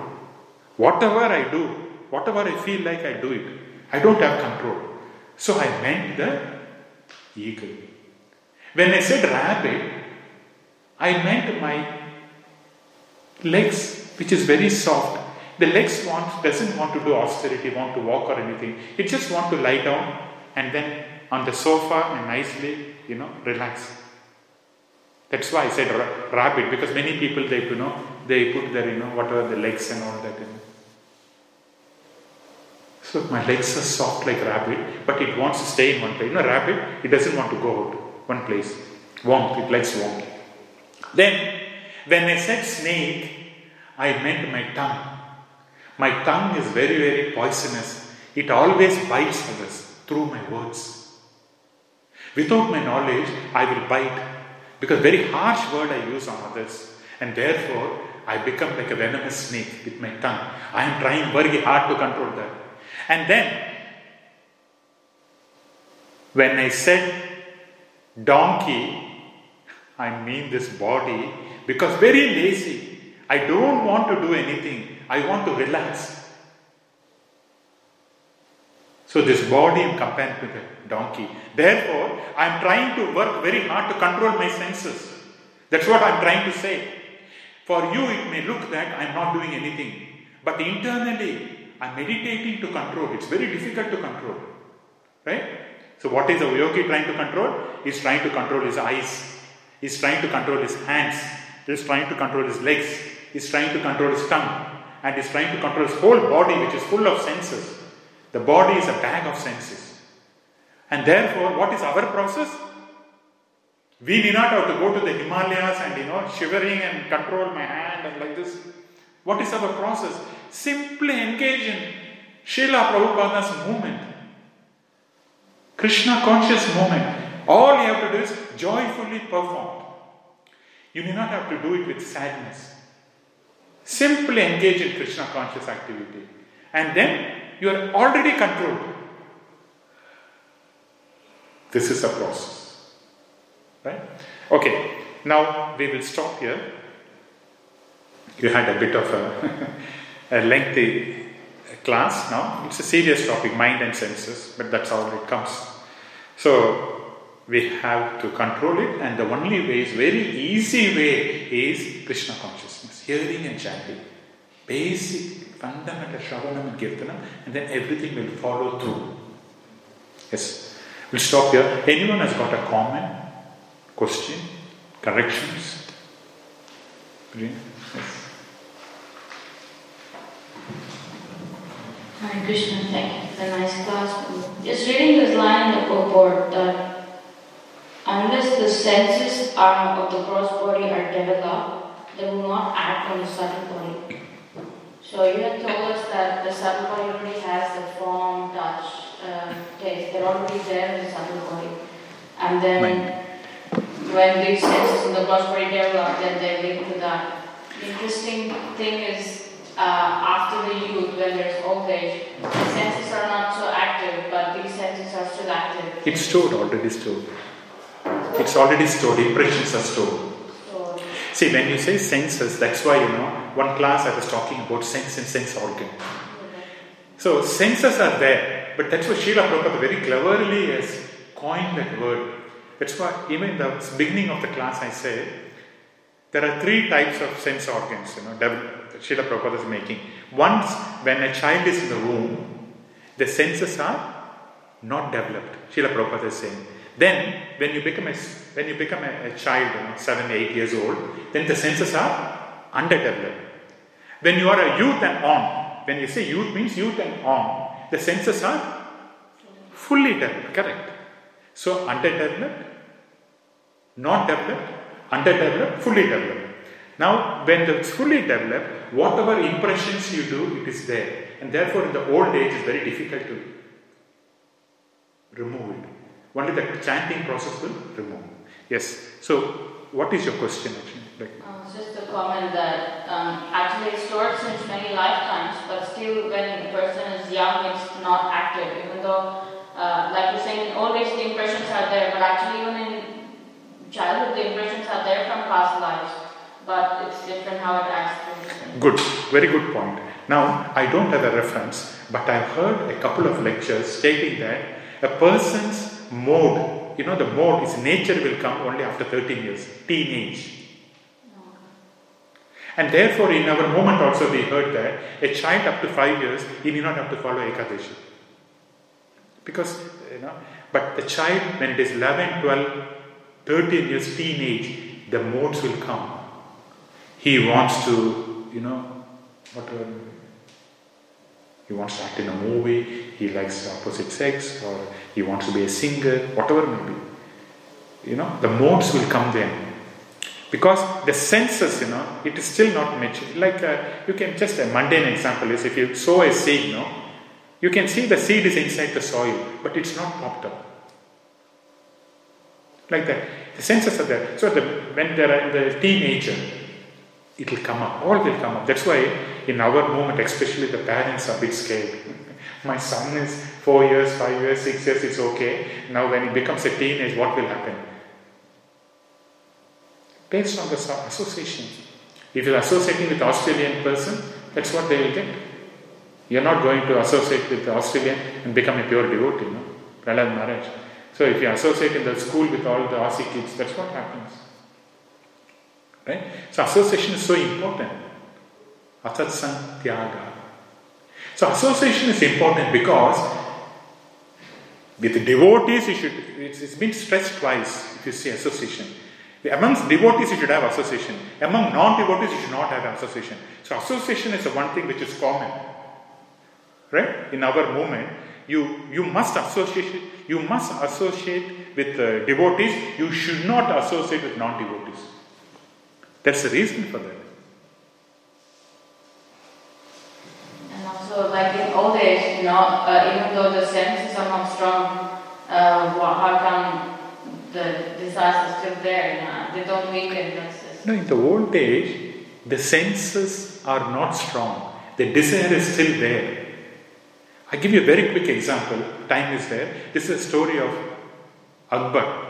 Whatever I do, whatever I feel like I do it, I don't have control. So I meant the eagle. When I said rabbit, I meant my legs, which is very soft. The legs want, doesn't want to do austerity, want to walk or anything. It just want to lie down and then on the sofa and nicely, you know, relax. That's why I said ra- rabbit because many people they you know they put their you know whatever the legs and all that. You know. So my legs are soft like rabbit, but it wants to stay in one place. You know, rabbit it doesn't want to go out one place. Warmth, it likes warmth. Then when I said snake, I meant my tongue. My tongue is very very poisonous. It always bites others through my words. Without my knowledge, I will bite because very harsh word I use on others, and therefore I become like a venomous snake with my tongue. I am trying very hard to control that. And then, when I said donkey, I mean this body because very lazy. I don't want to do anything. I want to relax. So this body compared to the donkey. Therefore, I am trying to work very hard to control my senses. That's what I am trying to say. For you, it may look that I am not doing anything, but internally, I am meditating to control. It's very difficult to control, right? So, what is a yogi trying to control? He's trying to control his eyes. He's trying to control his hands. He's trying to control his legs. He's trying to control his tongue, and he's trying to control his whole body, which is full of senses. The body is a bag of senses. And therefore, what is our process? We need not have to go to the Himalayas and you know shivering and control my hand and like this. What is our process? Simply engage in Srila Prabhupada's movement. Krishna conscious movement. All you have to do is joyfully perform. You need not have to do it with sadness. Simply engage in Krishna conscious activity. And then you are already controlled. This is a process. Right? Okay, now we will stop here. You had a bit of a, *laughs* a lengthy class now. It's a serious topic, mind and senses, but that's how it comes. So we have to control it, and the only way is very easy way is Krishna consciousness, hearing and chanting. Basic, fundamental Shravanam and Kirtanam, and then everything will follow through. Yes. We'll stop here. Anyone has got a comment, question, corrections? Yes. Hare Krishna, thank you for the nice class. Just reading this line in the purport that unless the senses are of the gross body are developed, they will not act on the subtle body. So you had told us that the subtle body already has the form, touch, uh, taste. They're already there in the subtle body. And then when these senses in the gross body develop, then they link to that. The interesting thing is uh, after the youth, when there's old age, the senses are not so active, but these senses are still active. It's stored, already stored. It's already stored, impressions are stored. So, See, when you say senses, that's why, you know, one class I was talking about sense and sense organ. So, senses are there, but that's why Srila Prabhupada very cleverly has coined that word. That's why, even in the beginning of the class, I said, there are three types of sense organs, you know, dev- Srila Prabhupada is making. Once, when a child is in the womb, the senses are not developed. Srila Prabhupada is saying. Then, when you become a when you become a, a child, you know, seven, eight years old, then the senses are underdeveloped. When you are a youth and on, when you say youth means youth and on, the senses are fully developed. Correct. So underdeveloped, not developed, underdeveloped, fully developed. Now, when it's fully developed, whatever impressions you do, it is there. And therefore, in the old age, it's very difficult to remove it. Only the chanting process will remove. Yes. So, what is your question actually? Like, uh, just a comment that um, actually it's stored since many lifetimes, but still, when the person is young, it's not active. Even though, uh, like you're saying, in old age the impressions are there, but actually, even in childhood, the impressions are there from past lives, but it's different how it acts. Good, very good point. Now, I don't have a reference, but I've heard a couple of lectures stating that a person's mode, you know, the mode, his nature will come only after 13 years, teenage. And therefore, in our moment also, we heard that a child up to 5 years, he need not have to follow Ekadashi. Because, you know, but the child, when it is 11, 12, 13 years, teenage, the modes will come. He wants to, you know, whatever. Um, he wants to act in a movie, he likes the opposite sex, or he wants to be a singer, whatever may be. You know, the modes will come then. Because the senses, you know, it is still not mature. Like uh, you can just a mundane example is if you sow a seed, you know you can see the seed is inside the soil, but it's not popped up. Like that. The senses are there. So the, when they are in the teenager, it will come up. All will come up. That's why in our moment, especially the parents are a bit scared. *laughs* My son is four years, five years, six years, it's okay. Now when he becomes a teenage, what will happen? Based on the so- association. If you're associating with Australian person, that's what they will get. You're not going to associate with the Australian and become a pure devotee, no? Prahlad Maharaj. So if you associate in the school with all the Aussie kids, that's what happens. Right? So association is so important. Asatsang Tyaga. So association is important because with devotees you should it's been stressed twice if you see association. Amongst devotees you should have association. Among non-devotees you should not have association. So association is the one thing which is common. Right? In our movement, you you must associate you must associate with uh, devotees, you should not associate with non-devotees. That's the reason for that. And also, like in old age, you know, uh, even though the senses are not strong, uh, how come the desires are still there? You know, they don't weaken. That's No, in the old age, the senses are not strong. The desire is still there. I give you a very quick example. Time is there. This is a story of Akbar.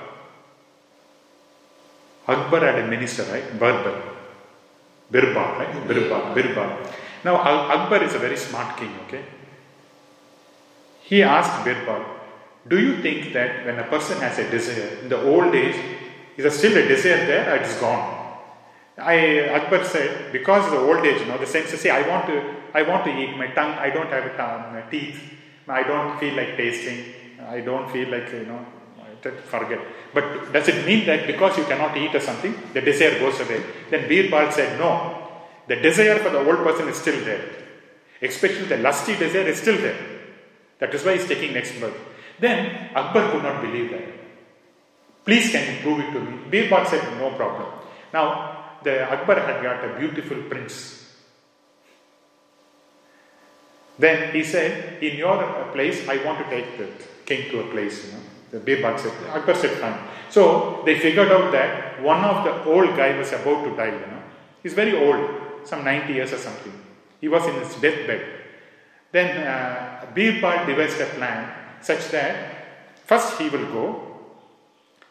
Akbar had a minister, right? Barbar. Birbal, right? Birbal, Birbal. Now, Al- Akbar is a very smart king, okay? He asked Birbal, Do you think that when a person has a desire, in the old age, is there still a desire there or it is gone? I Akbar said, because of the old age, you know, the senses say, I want to, I want to eat. My tongue, I don't have a tongue, my teeth. I don't feel like tasting. I don't feel like you know. Forget. But does it mean that because you cannot eat or something, the desire goes away? Then Birbal said, no. The desire for the old person is still there. Especially the lusty desire is still there. That is why he's taking next birth. Then Akbar could not believe that. Please can you prove it to me? Birbal said, no problem. Now, the Akbar had got a beautiful prince. Then he said, in your place, I want to take the king to a place, you know. The Birbal said, Akbar said, fine. So they figured out that one of the old guy was about to die, you know. He's very old, some 90 years or something. He was in his deathbed. Then uh, Birbal devised a plan such that first he will go,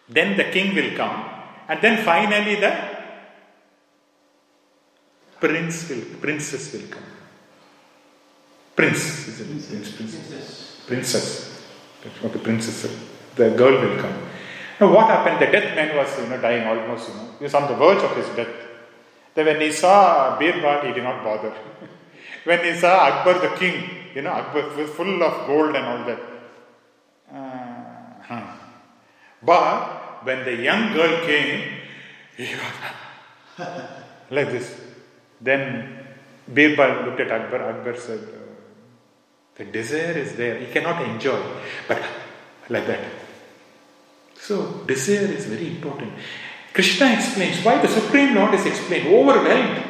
then the king will come, and then finally the prince will, princess will come. Prince, is it? Prince, princess. Princess. Okay, princess. The girl will come. Now, what happened? The death man was, you know, dying almost, you know. He was on the verge of his death. Then when he saw Birbal, he did not bother. *laughs* when he saw Akbar the king, you know, Akbar was full of gold and all that. But when the young girl came, he was *laughs* like this. Then Birbal looked at Akbar. Akbar said, uh, The desire is there. He cannot enjoy. But uh, like that. So, desire is very important. Krishna explains why the Supreme Lord is explained, overwhelmed.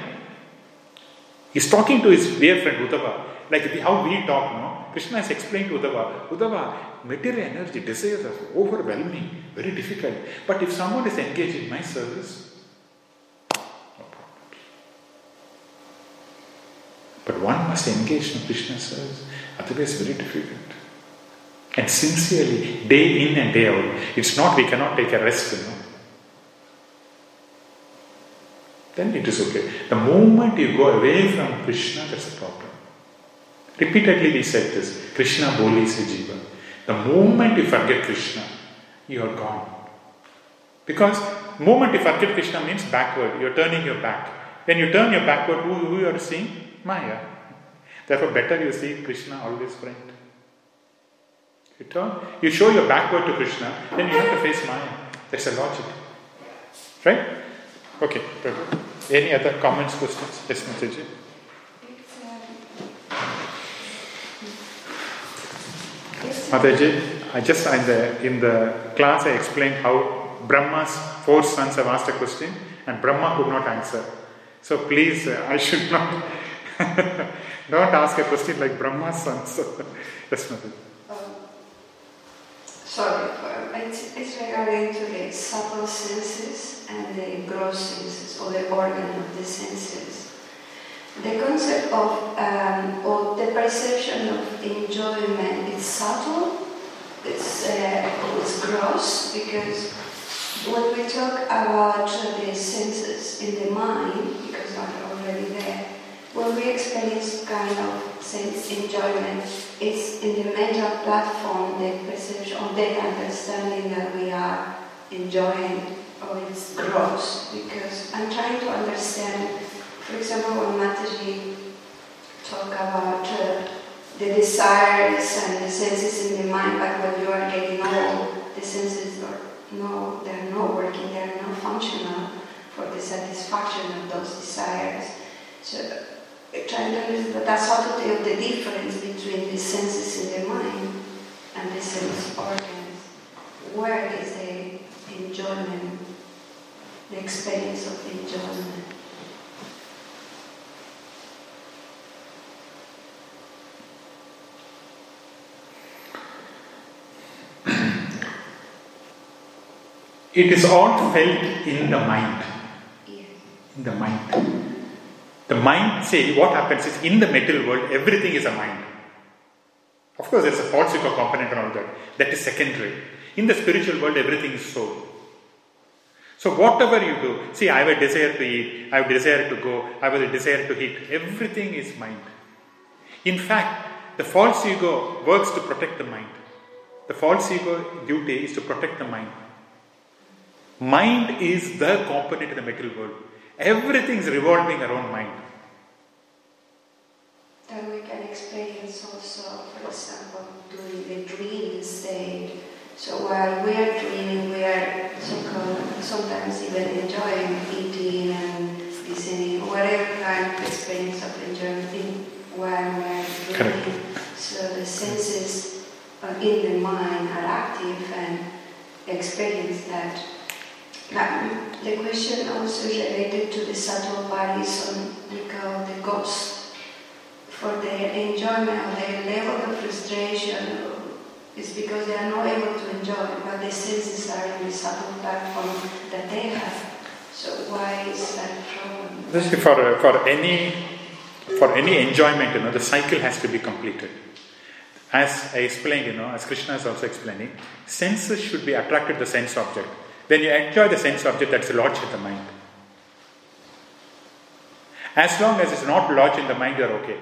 He's talking to his dear friend Uddhava, like how we talk, no? Krishna has explained to Uddhava, Uddhava, material energy, desires are overwhelming, very difficult. But if someone is engaged in my service, no. But one must engage in Krishna's service, otherwise very difficult. And sincerely, day in and day out. It's not we cannot take a rest, you know. Then it is okay. The moment you go away from Krishna, that's a problem. Repeatedly we said this Krishna bhuli sei jiva. The moment you forget Krishna, you are gone. Because moment you forget Krishna means backward, you're turning your back. When you turn your backward, who, who you are seeing? Maya. Therefore, better you see Krishna always front. You turn, you show your backward to Krishna, then you have to face Maya. That's a logic. Right? Okay. Any other comments, questions? Yes, Mataji. Um, Mataji, I just in the in the class I explained how Brahma's four sons have asked a question and Brahma could not answer. So please, uh, I should not *laughs* don't ask a question like Brahma's sons. *laughs* yes, Mataji. Um, sorry, it's, it's regarding to the subtle senses and the gross senses, or the organ of the senses. The concept of um, or the perception of enjoyment is subtle, it's, uh, it's gross, because when we talk about the senses in the mind, because they're already there, when we experience kind of sense enjoyment, it's in the mental platform, the perception or the understanding that we are enjoying, or it's gross. Because I'm trying to understand, for example, when Mataji talk about uh, the desires and the senses in the mind, but when you are getting old, the senses are no, they're not working, they're not functional for the satisfaction of those desires. So trying to understand that subtlety of the difference between the senses in the mind and the sense organs. Where is the enjoyment, the experience of the enjoyment? It is all felt in the mind. In the mind. The mind, say, what happens is in the material world, everything is a mind. Of course, there's a false ego component and all that. That is secondary. In the spiritual world, everything is soul. So whatever you do, see, I have a desire to eat, I have a desire to go, I have a desire to hit. Everything is mind. In fact, the false ego works to protect the mind. The false ego duty is to protect the mind. Mind is the component in the material world. Everything is revolving around mind. Then we can experience also, for example, during the dreaming state. So while we are dreaming, we are sometimes even enjoying eating and listening, whatever kind of experience of enjoyment while we are dreaming. Correct. So the senses uh, in the mind are active and experience that. The question also related to the subtle bodies on call the ghosts for their enjoyment or their level of frustration is because they are not able to enjoy but the senses are in the subtle platform that they have. So why is that problem? This is for, for any for any enjoyment, you know, the cycle has to be completed. As I explained, you know, as Krishna is also explaining, senses should be attracted to the sense object. When you enjoy the sense object, that's lodged in the mind. As long as it's not lodged in the mind, you're okay.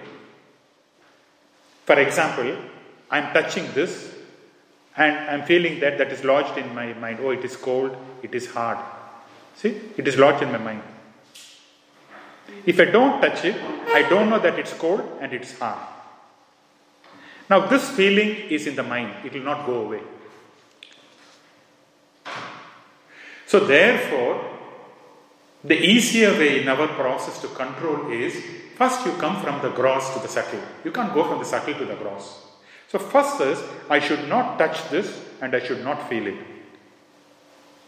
For example, I'm touching this and I'm feeling that that is lodged in my mind. Oh, it is cold, it is hard. See, it is lodged in my mind. If I don't touch it, I don't know that it's cold and it's hard. Now, this feeling is in the mind, it will not go away. So, therefore, the easier way in our process to control is first you come from the gross to the subtle. You can't go from the subtle to the gross. So, first is I should not touch this and I should not feel it.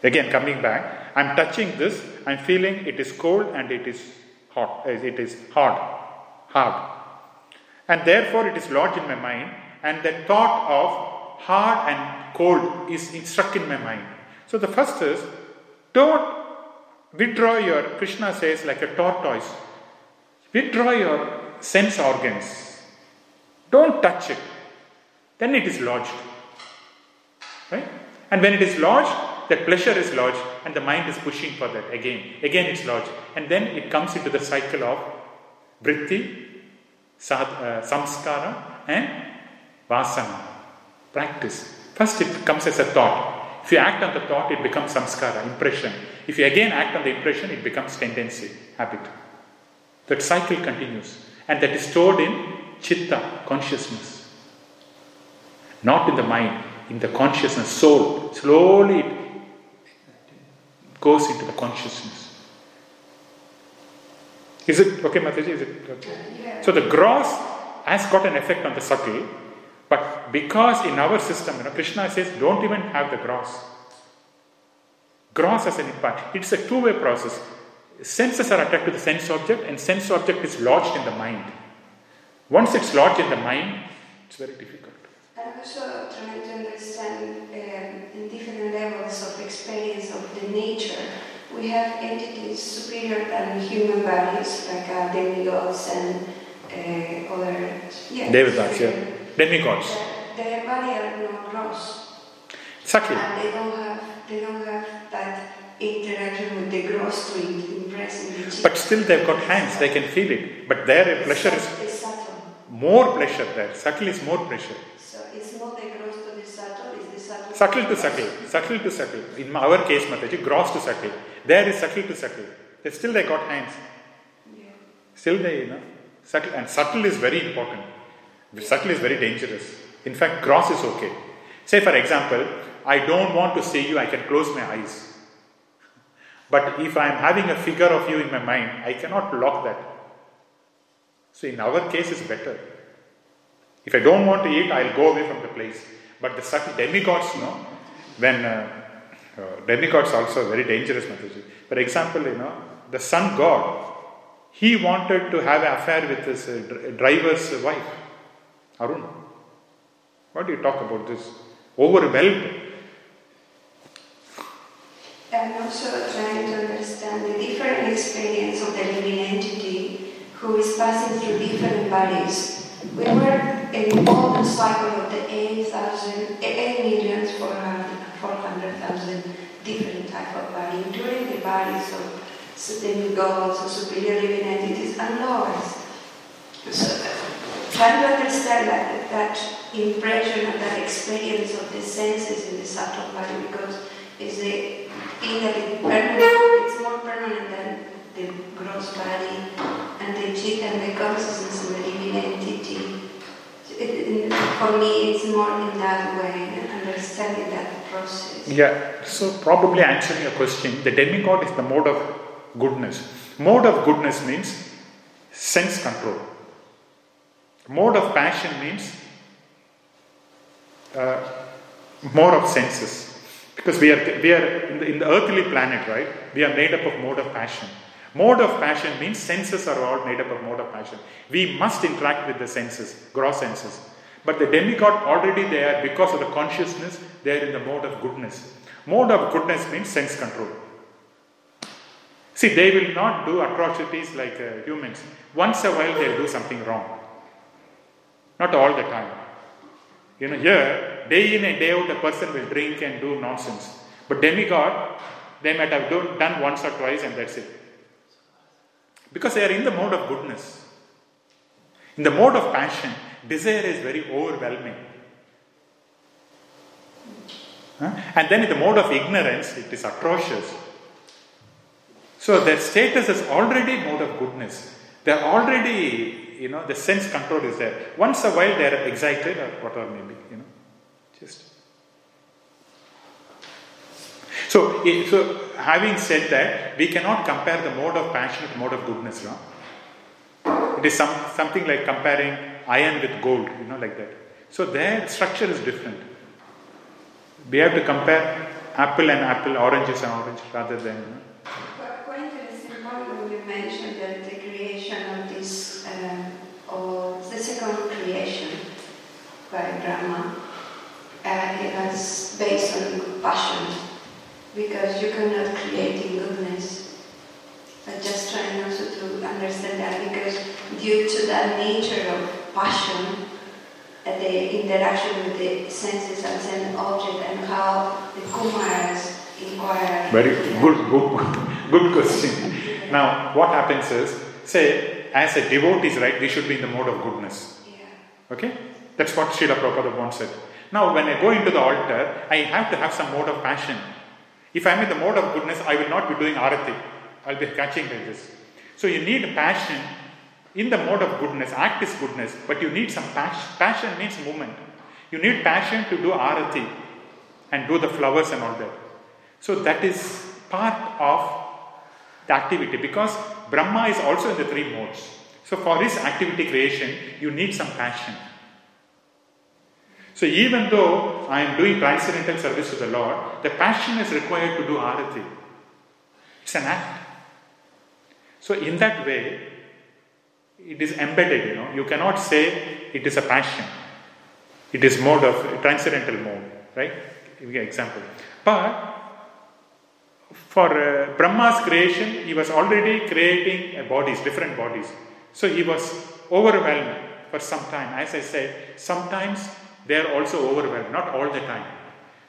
Again, coming back, I'm touching this, I'm feeling it is cold and it is hot, it is hard, hard. And therefore, it is lodged in my mind, and the thought of hard and cold is struck in my mind. So, the first is don't withdraw your, Krishna says, like a tortoise, withdraw your sense organs. Don't touch it. Then it is lodged. Right? And when it is lodged, that pleasure is lodged, and the mind is pushing for that again. Again, it's lodged. And then it comes into the cycle of vritti, uh, samskara, and vasana. Practice. First, it comes as a thought. If you act on the thought, it becomes samskara, impression. If you again act on the impression, it becomes tendency, habit. That cycle continues. And that is stored in chitta, consciousness. Not in the mind, in the consciousness, soul. Slowly it goes into the consciousness. Is it okay, Mataji? Is it okay? So the gross has got an effect on the subtle, because in our system, you know, Krishna says, don't even have the gross. Gross has an impact. It's a two-way process. Senses are attached to the sense object, and sense object is lodged in the mind. Once it's lodged in the mind, it's very difficult. I'm also trying to understand um, in different levels of experience of the nature. We have entities superior than human bodies, like uh, demigods and uh, other. Yeah, Devatas, yeah. Demigods. Their, their body are not gross, Subtle. and they don't have they don't have that interaction with the gross to impress in the chitta. But still, they've got hands, they can feel it. But their pleasure is subtle. more pleasure there. Subtle is more pleasure. So it's not the gross to the subtle, it's the subtle. Subtle to subtle, subtle to subtle. In our case, Mataji, gross to subtle. There is subtle to subtle. They still they got hands. Yeah. Still they, you know, subtle and subtle is very important. Subtle is very dangerous. In fact, gross is okay. Say for example, I don't want to see you, I can close my eyes. But if I am having a figure of you in my mind, I cannot lock that. So in our case, it's better. If I don't want to eat, I'll go away from the place. But the subtle demigods, know, when uh, uh, demigods also very dangerous, Mataji. For example, you know, the sun god, he wanted to have an affair with his uh, dr- driver's wife, Arun. What do you talk about this? Overwhelmed. I'm also trying to understand the different experience of the living entity who is passing through different bodies. We were in all the cycle of the 8,000, 8 million 400 100,000 different type of body, including the bodies of demigods or superior living entities and lords. So, trying to understand that, that impression and that experience of the senses in the subtle body because it's a thing that is permanent, it's more permanent than the gross body and the chitta and the consciousness and the living entity. It, it, for me, it's more in that way, and understanding that process. Yeah, so probably answering your question, the demigod is the mode of goodness. Mode of goodness means sense control. Mode of passion means uh, more of senses. Because we are, we are in, the, in the earthly planet, right? We are made up of mode of passion. Mode of passion means senses are all made up of mode of passion. We must interact with the senses, gross senses. But the demigod already there because of the consciousness, they are in the mode of goodness. Mode of goodness means sense control. See, they will not do atrocities like uh, humans. Once a while, they'll do something wrong. Not all the time. You know, here, day in and day out, a person will drink and do nonsense. But demigod, they might have do, done once or twice and that's it. Because they are in the mode of goodness. In the mode of passion, desire is very overwhelming. Huh? And then in the mode of ignorance, it is atrocious. So their status is already mode of goodness. They're already, you know, the sense control is there. Once a while they're excited or whatever maybe, you know. Just. So, so having said that, we cannot compare the mode of passion with mode of goodness. No? It is some, something like comparing iron with gold, you know, like that. So their structure is different. We have to compare apple and apple, oranges and orange, rather than. You know. When you mentioned that the creation of this, um, or the second creation by Brahma, uh, it was based on passion, because you cannot create in goodness. But just trying also to understand that, because due to that nature of passion, uh, the interaction with the senses and sense object, and how the Kumaras inquire. Very good, good, good question. Now, what happens is, say, as a devotee is right, we should be in the mode of goodness. Yeah. Okay? That's what Srila Prabhupada once said. Now, when I go into the altar, I have to have some mode of passion. If I'm in the mode of goodness, I will not be doing arati. I'll be catching like this. So you need passion in the mode of goodness. Act is goodness, but you need some passion. Passion means movement. You need passion to do arati and do the flowers and all that. So that is part of the activity because Brahma is also in the three modes. So for his activity creation, you need some passion. So even though I am doing transcendental service to the Lord, the passion is required to do arati. It's an act. So in that way, it is embedded, you know. You cannot say it is a passion. It is mode of transcendental mode, right? Give you an example. But for uh, Brahma's creation, he was already creating uh, bodies, different bodies. So he was overwhelmed for some time. As I said, sometimes they are also overwhelmed, not all the time.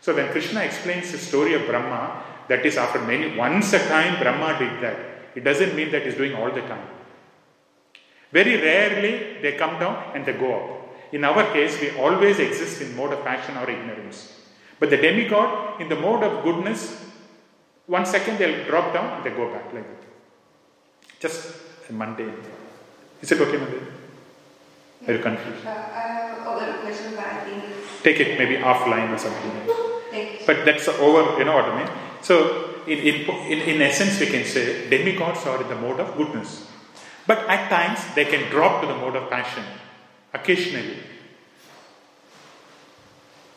So when Krishna explains the story of Brahma, that is after many, once a time Brahma did that. It doesn't mean that he's doing all the time. Very rarely they come down and they go up. In our case, we always exist in mode of passion or ignorance. But the demigod, in the mode of goodness, one second they'll drop down and they go back like that. Just a mundane. Is it okay, mundane? Are you confused? Uh, I have other question, but I think Take it maybe offline or something. thank you. But that's over, you know what I mean? So, in, in, in, essence, we can say demigods are in the mode of goodness. But at times, they can drop to the mode of passion, occasionally.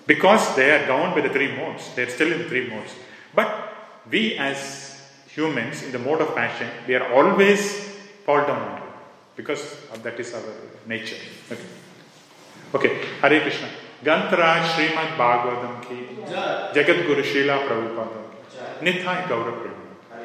Because they are down by the three modes, they are still in the three modes. But we as humans, in the mode of passion, we are always fall down. Because that is our nature. Okay. Okay, Hare Krishna. Granthraj Srimad Bhagavatam ki. Jagat Guru Srila Prabhupada ki. Nithai Gaurav Prabhu.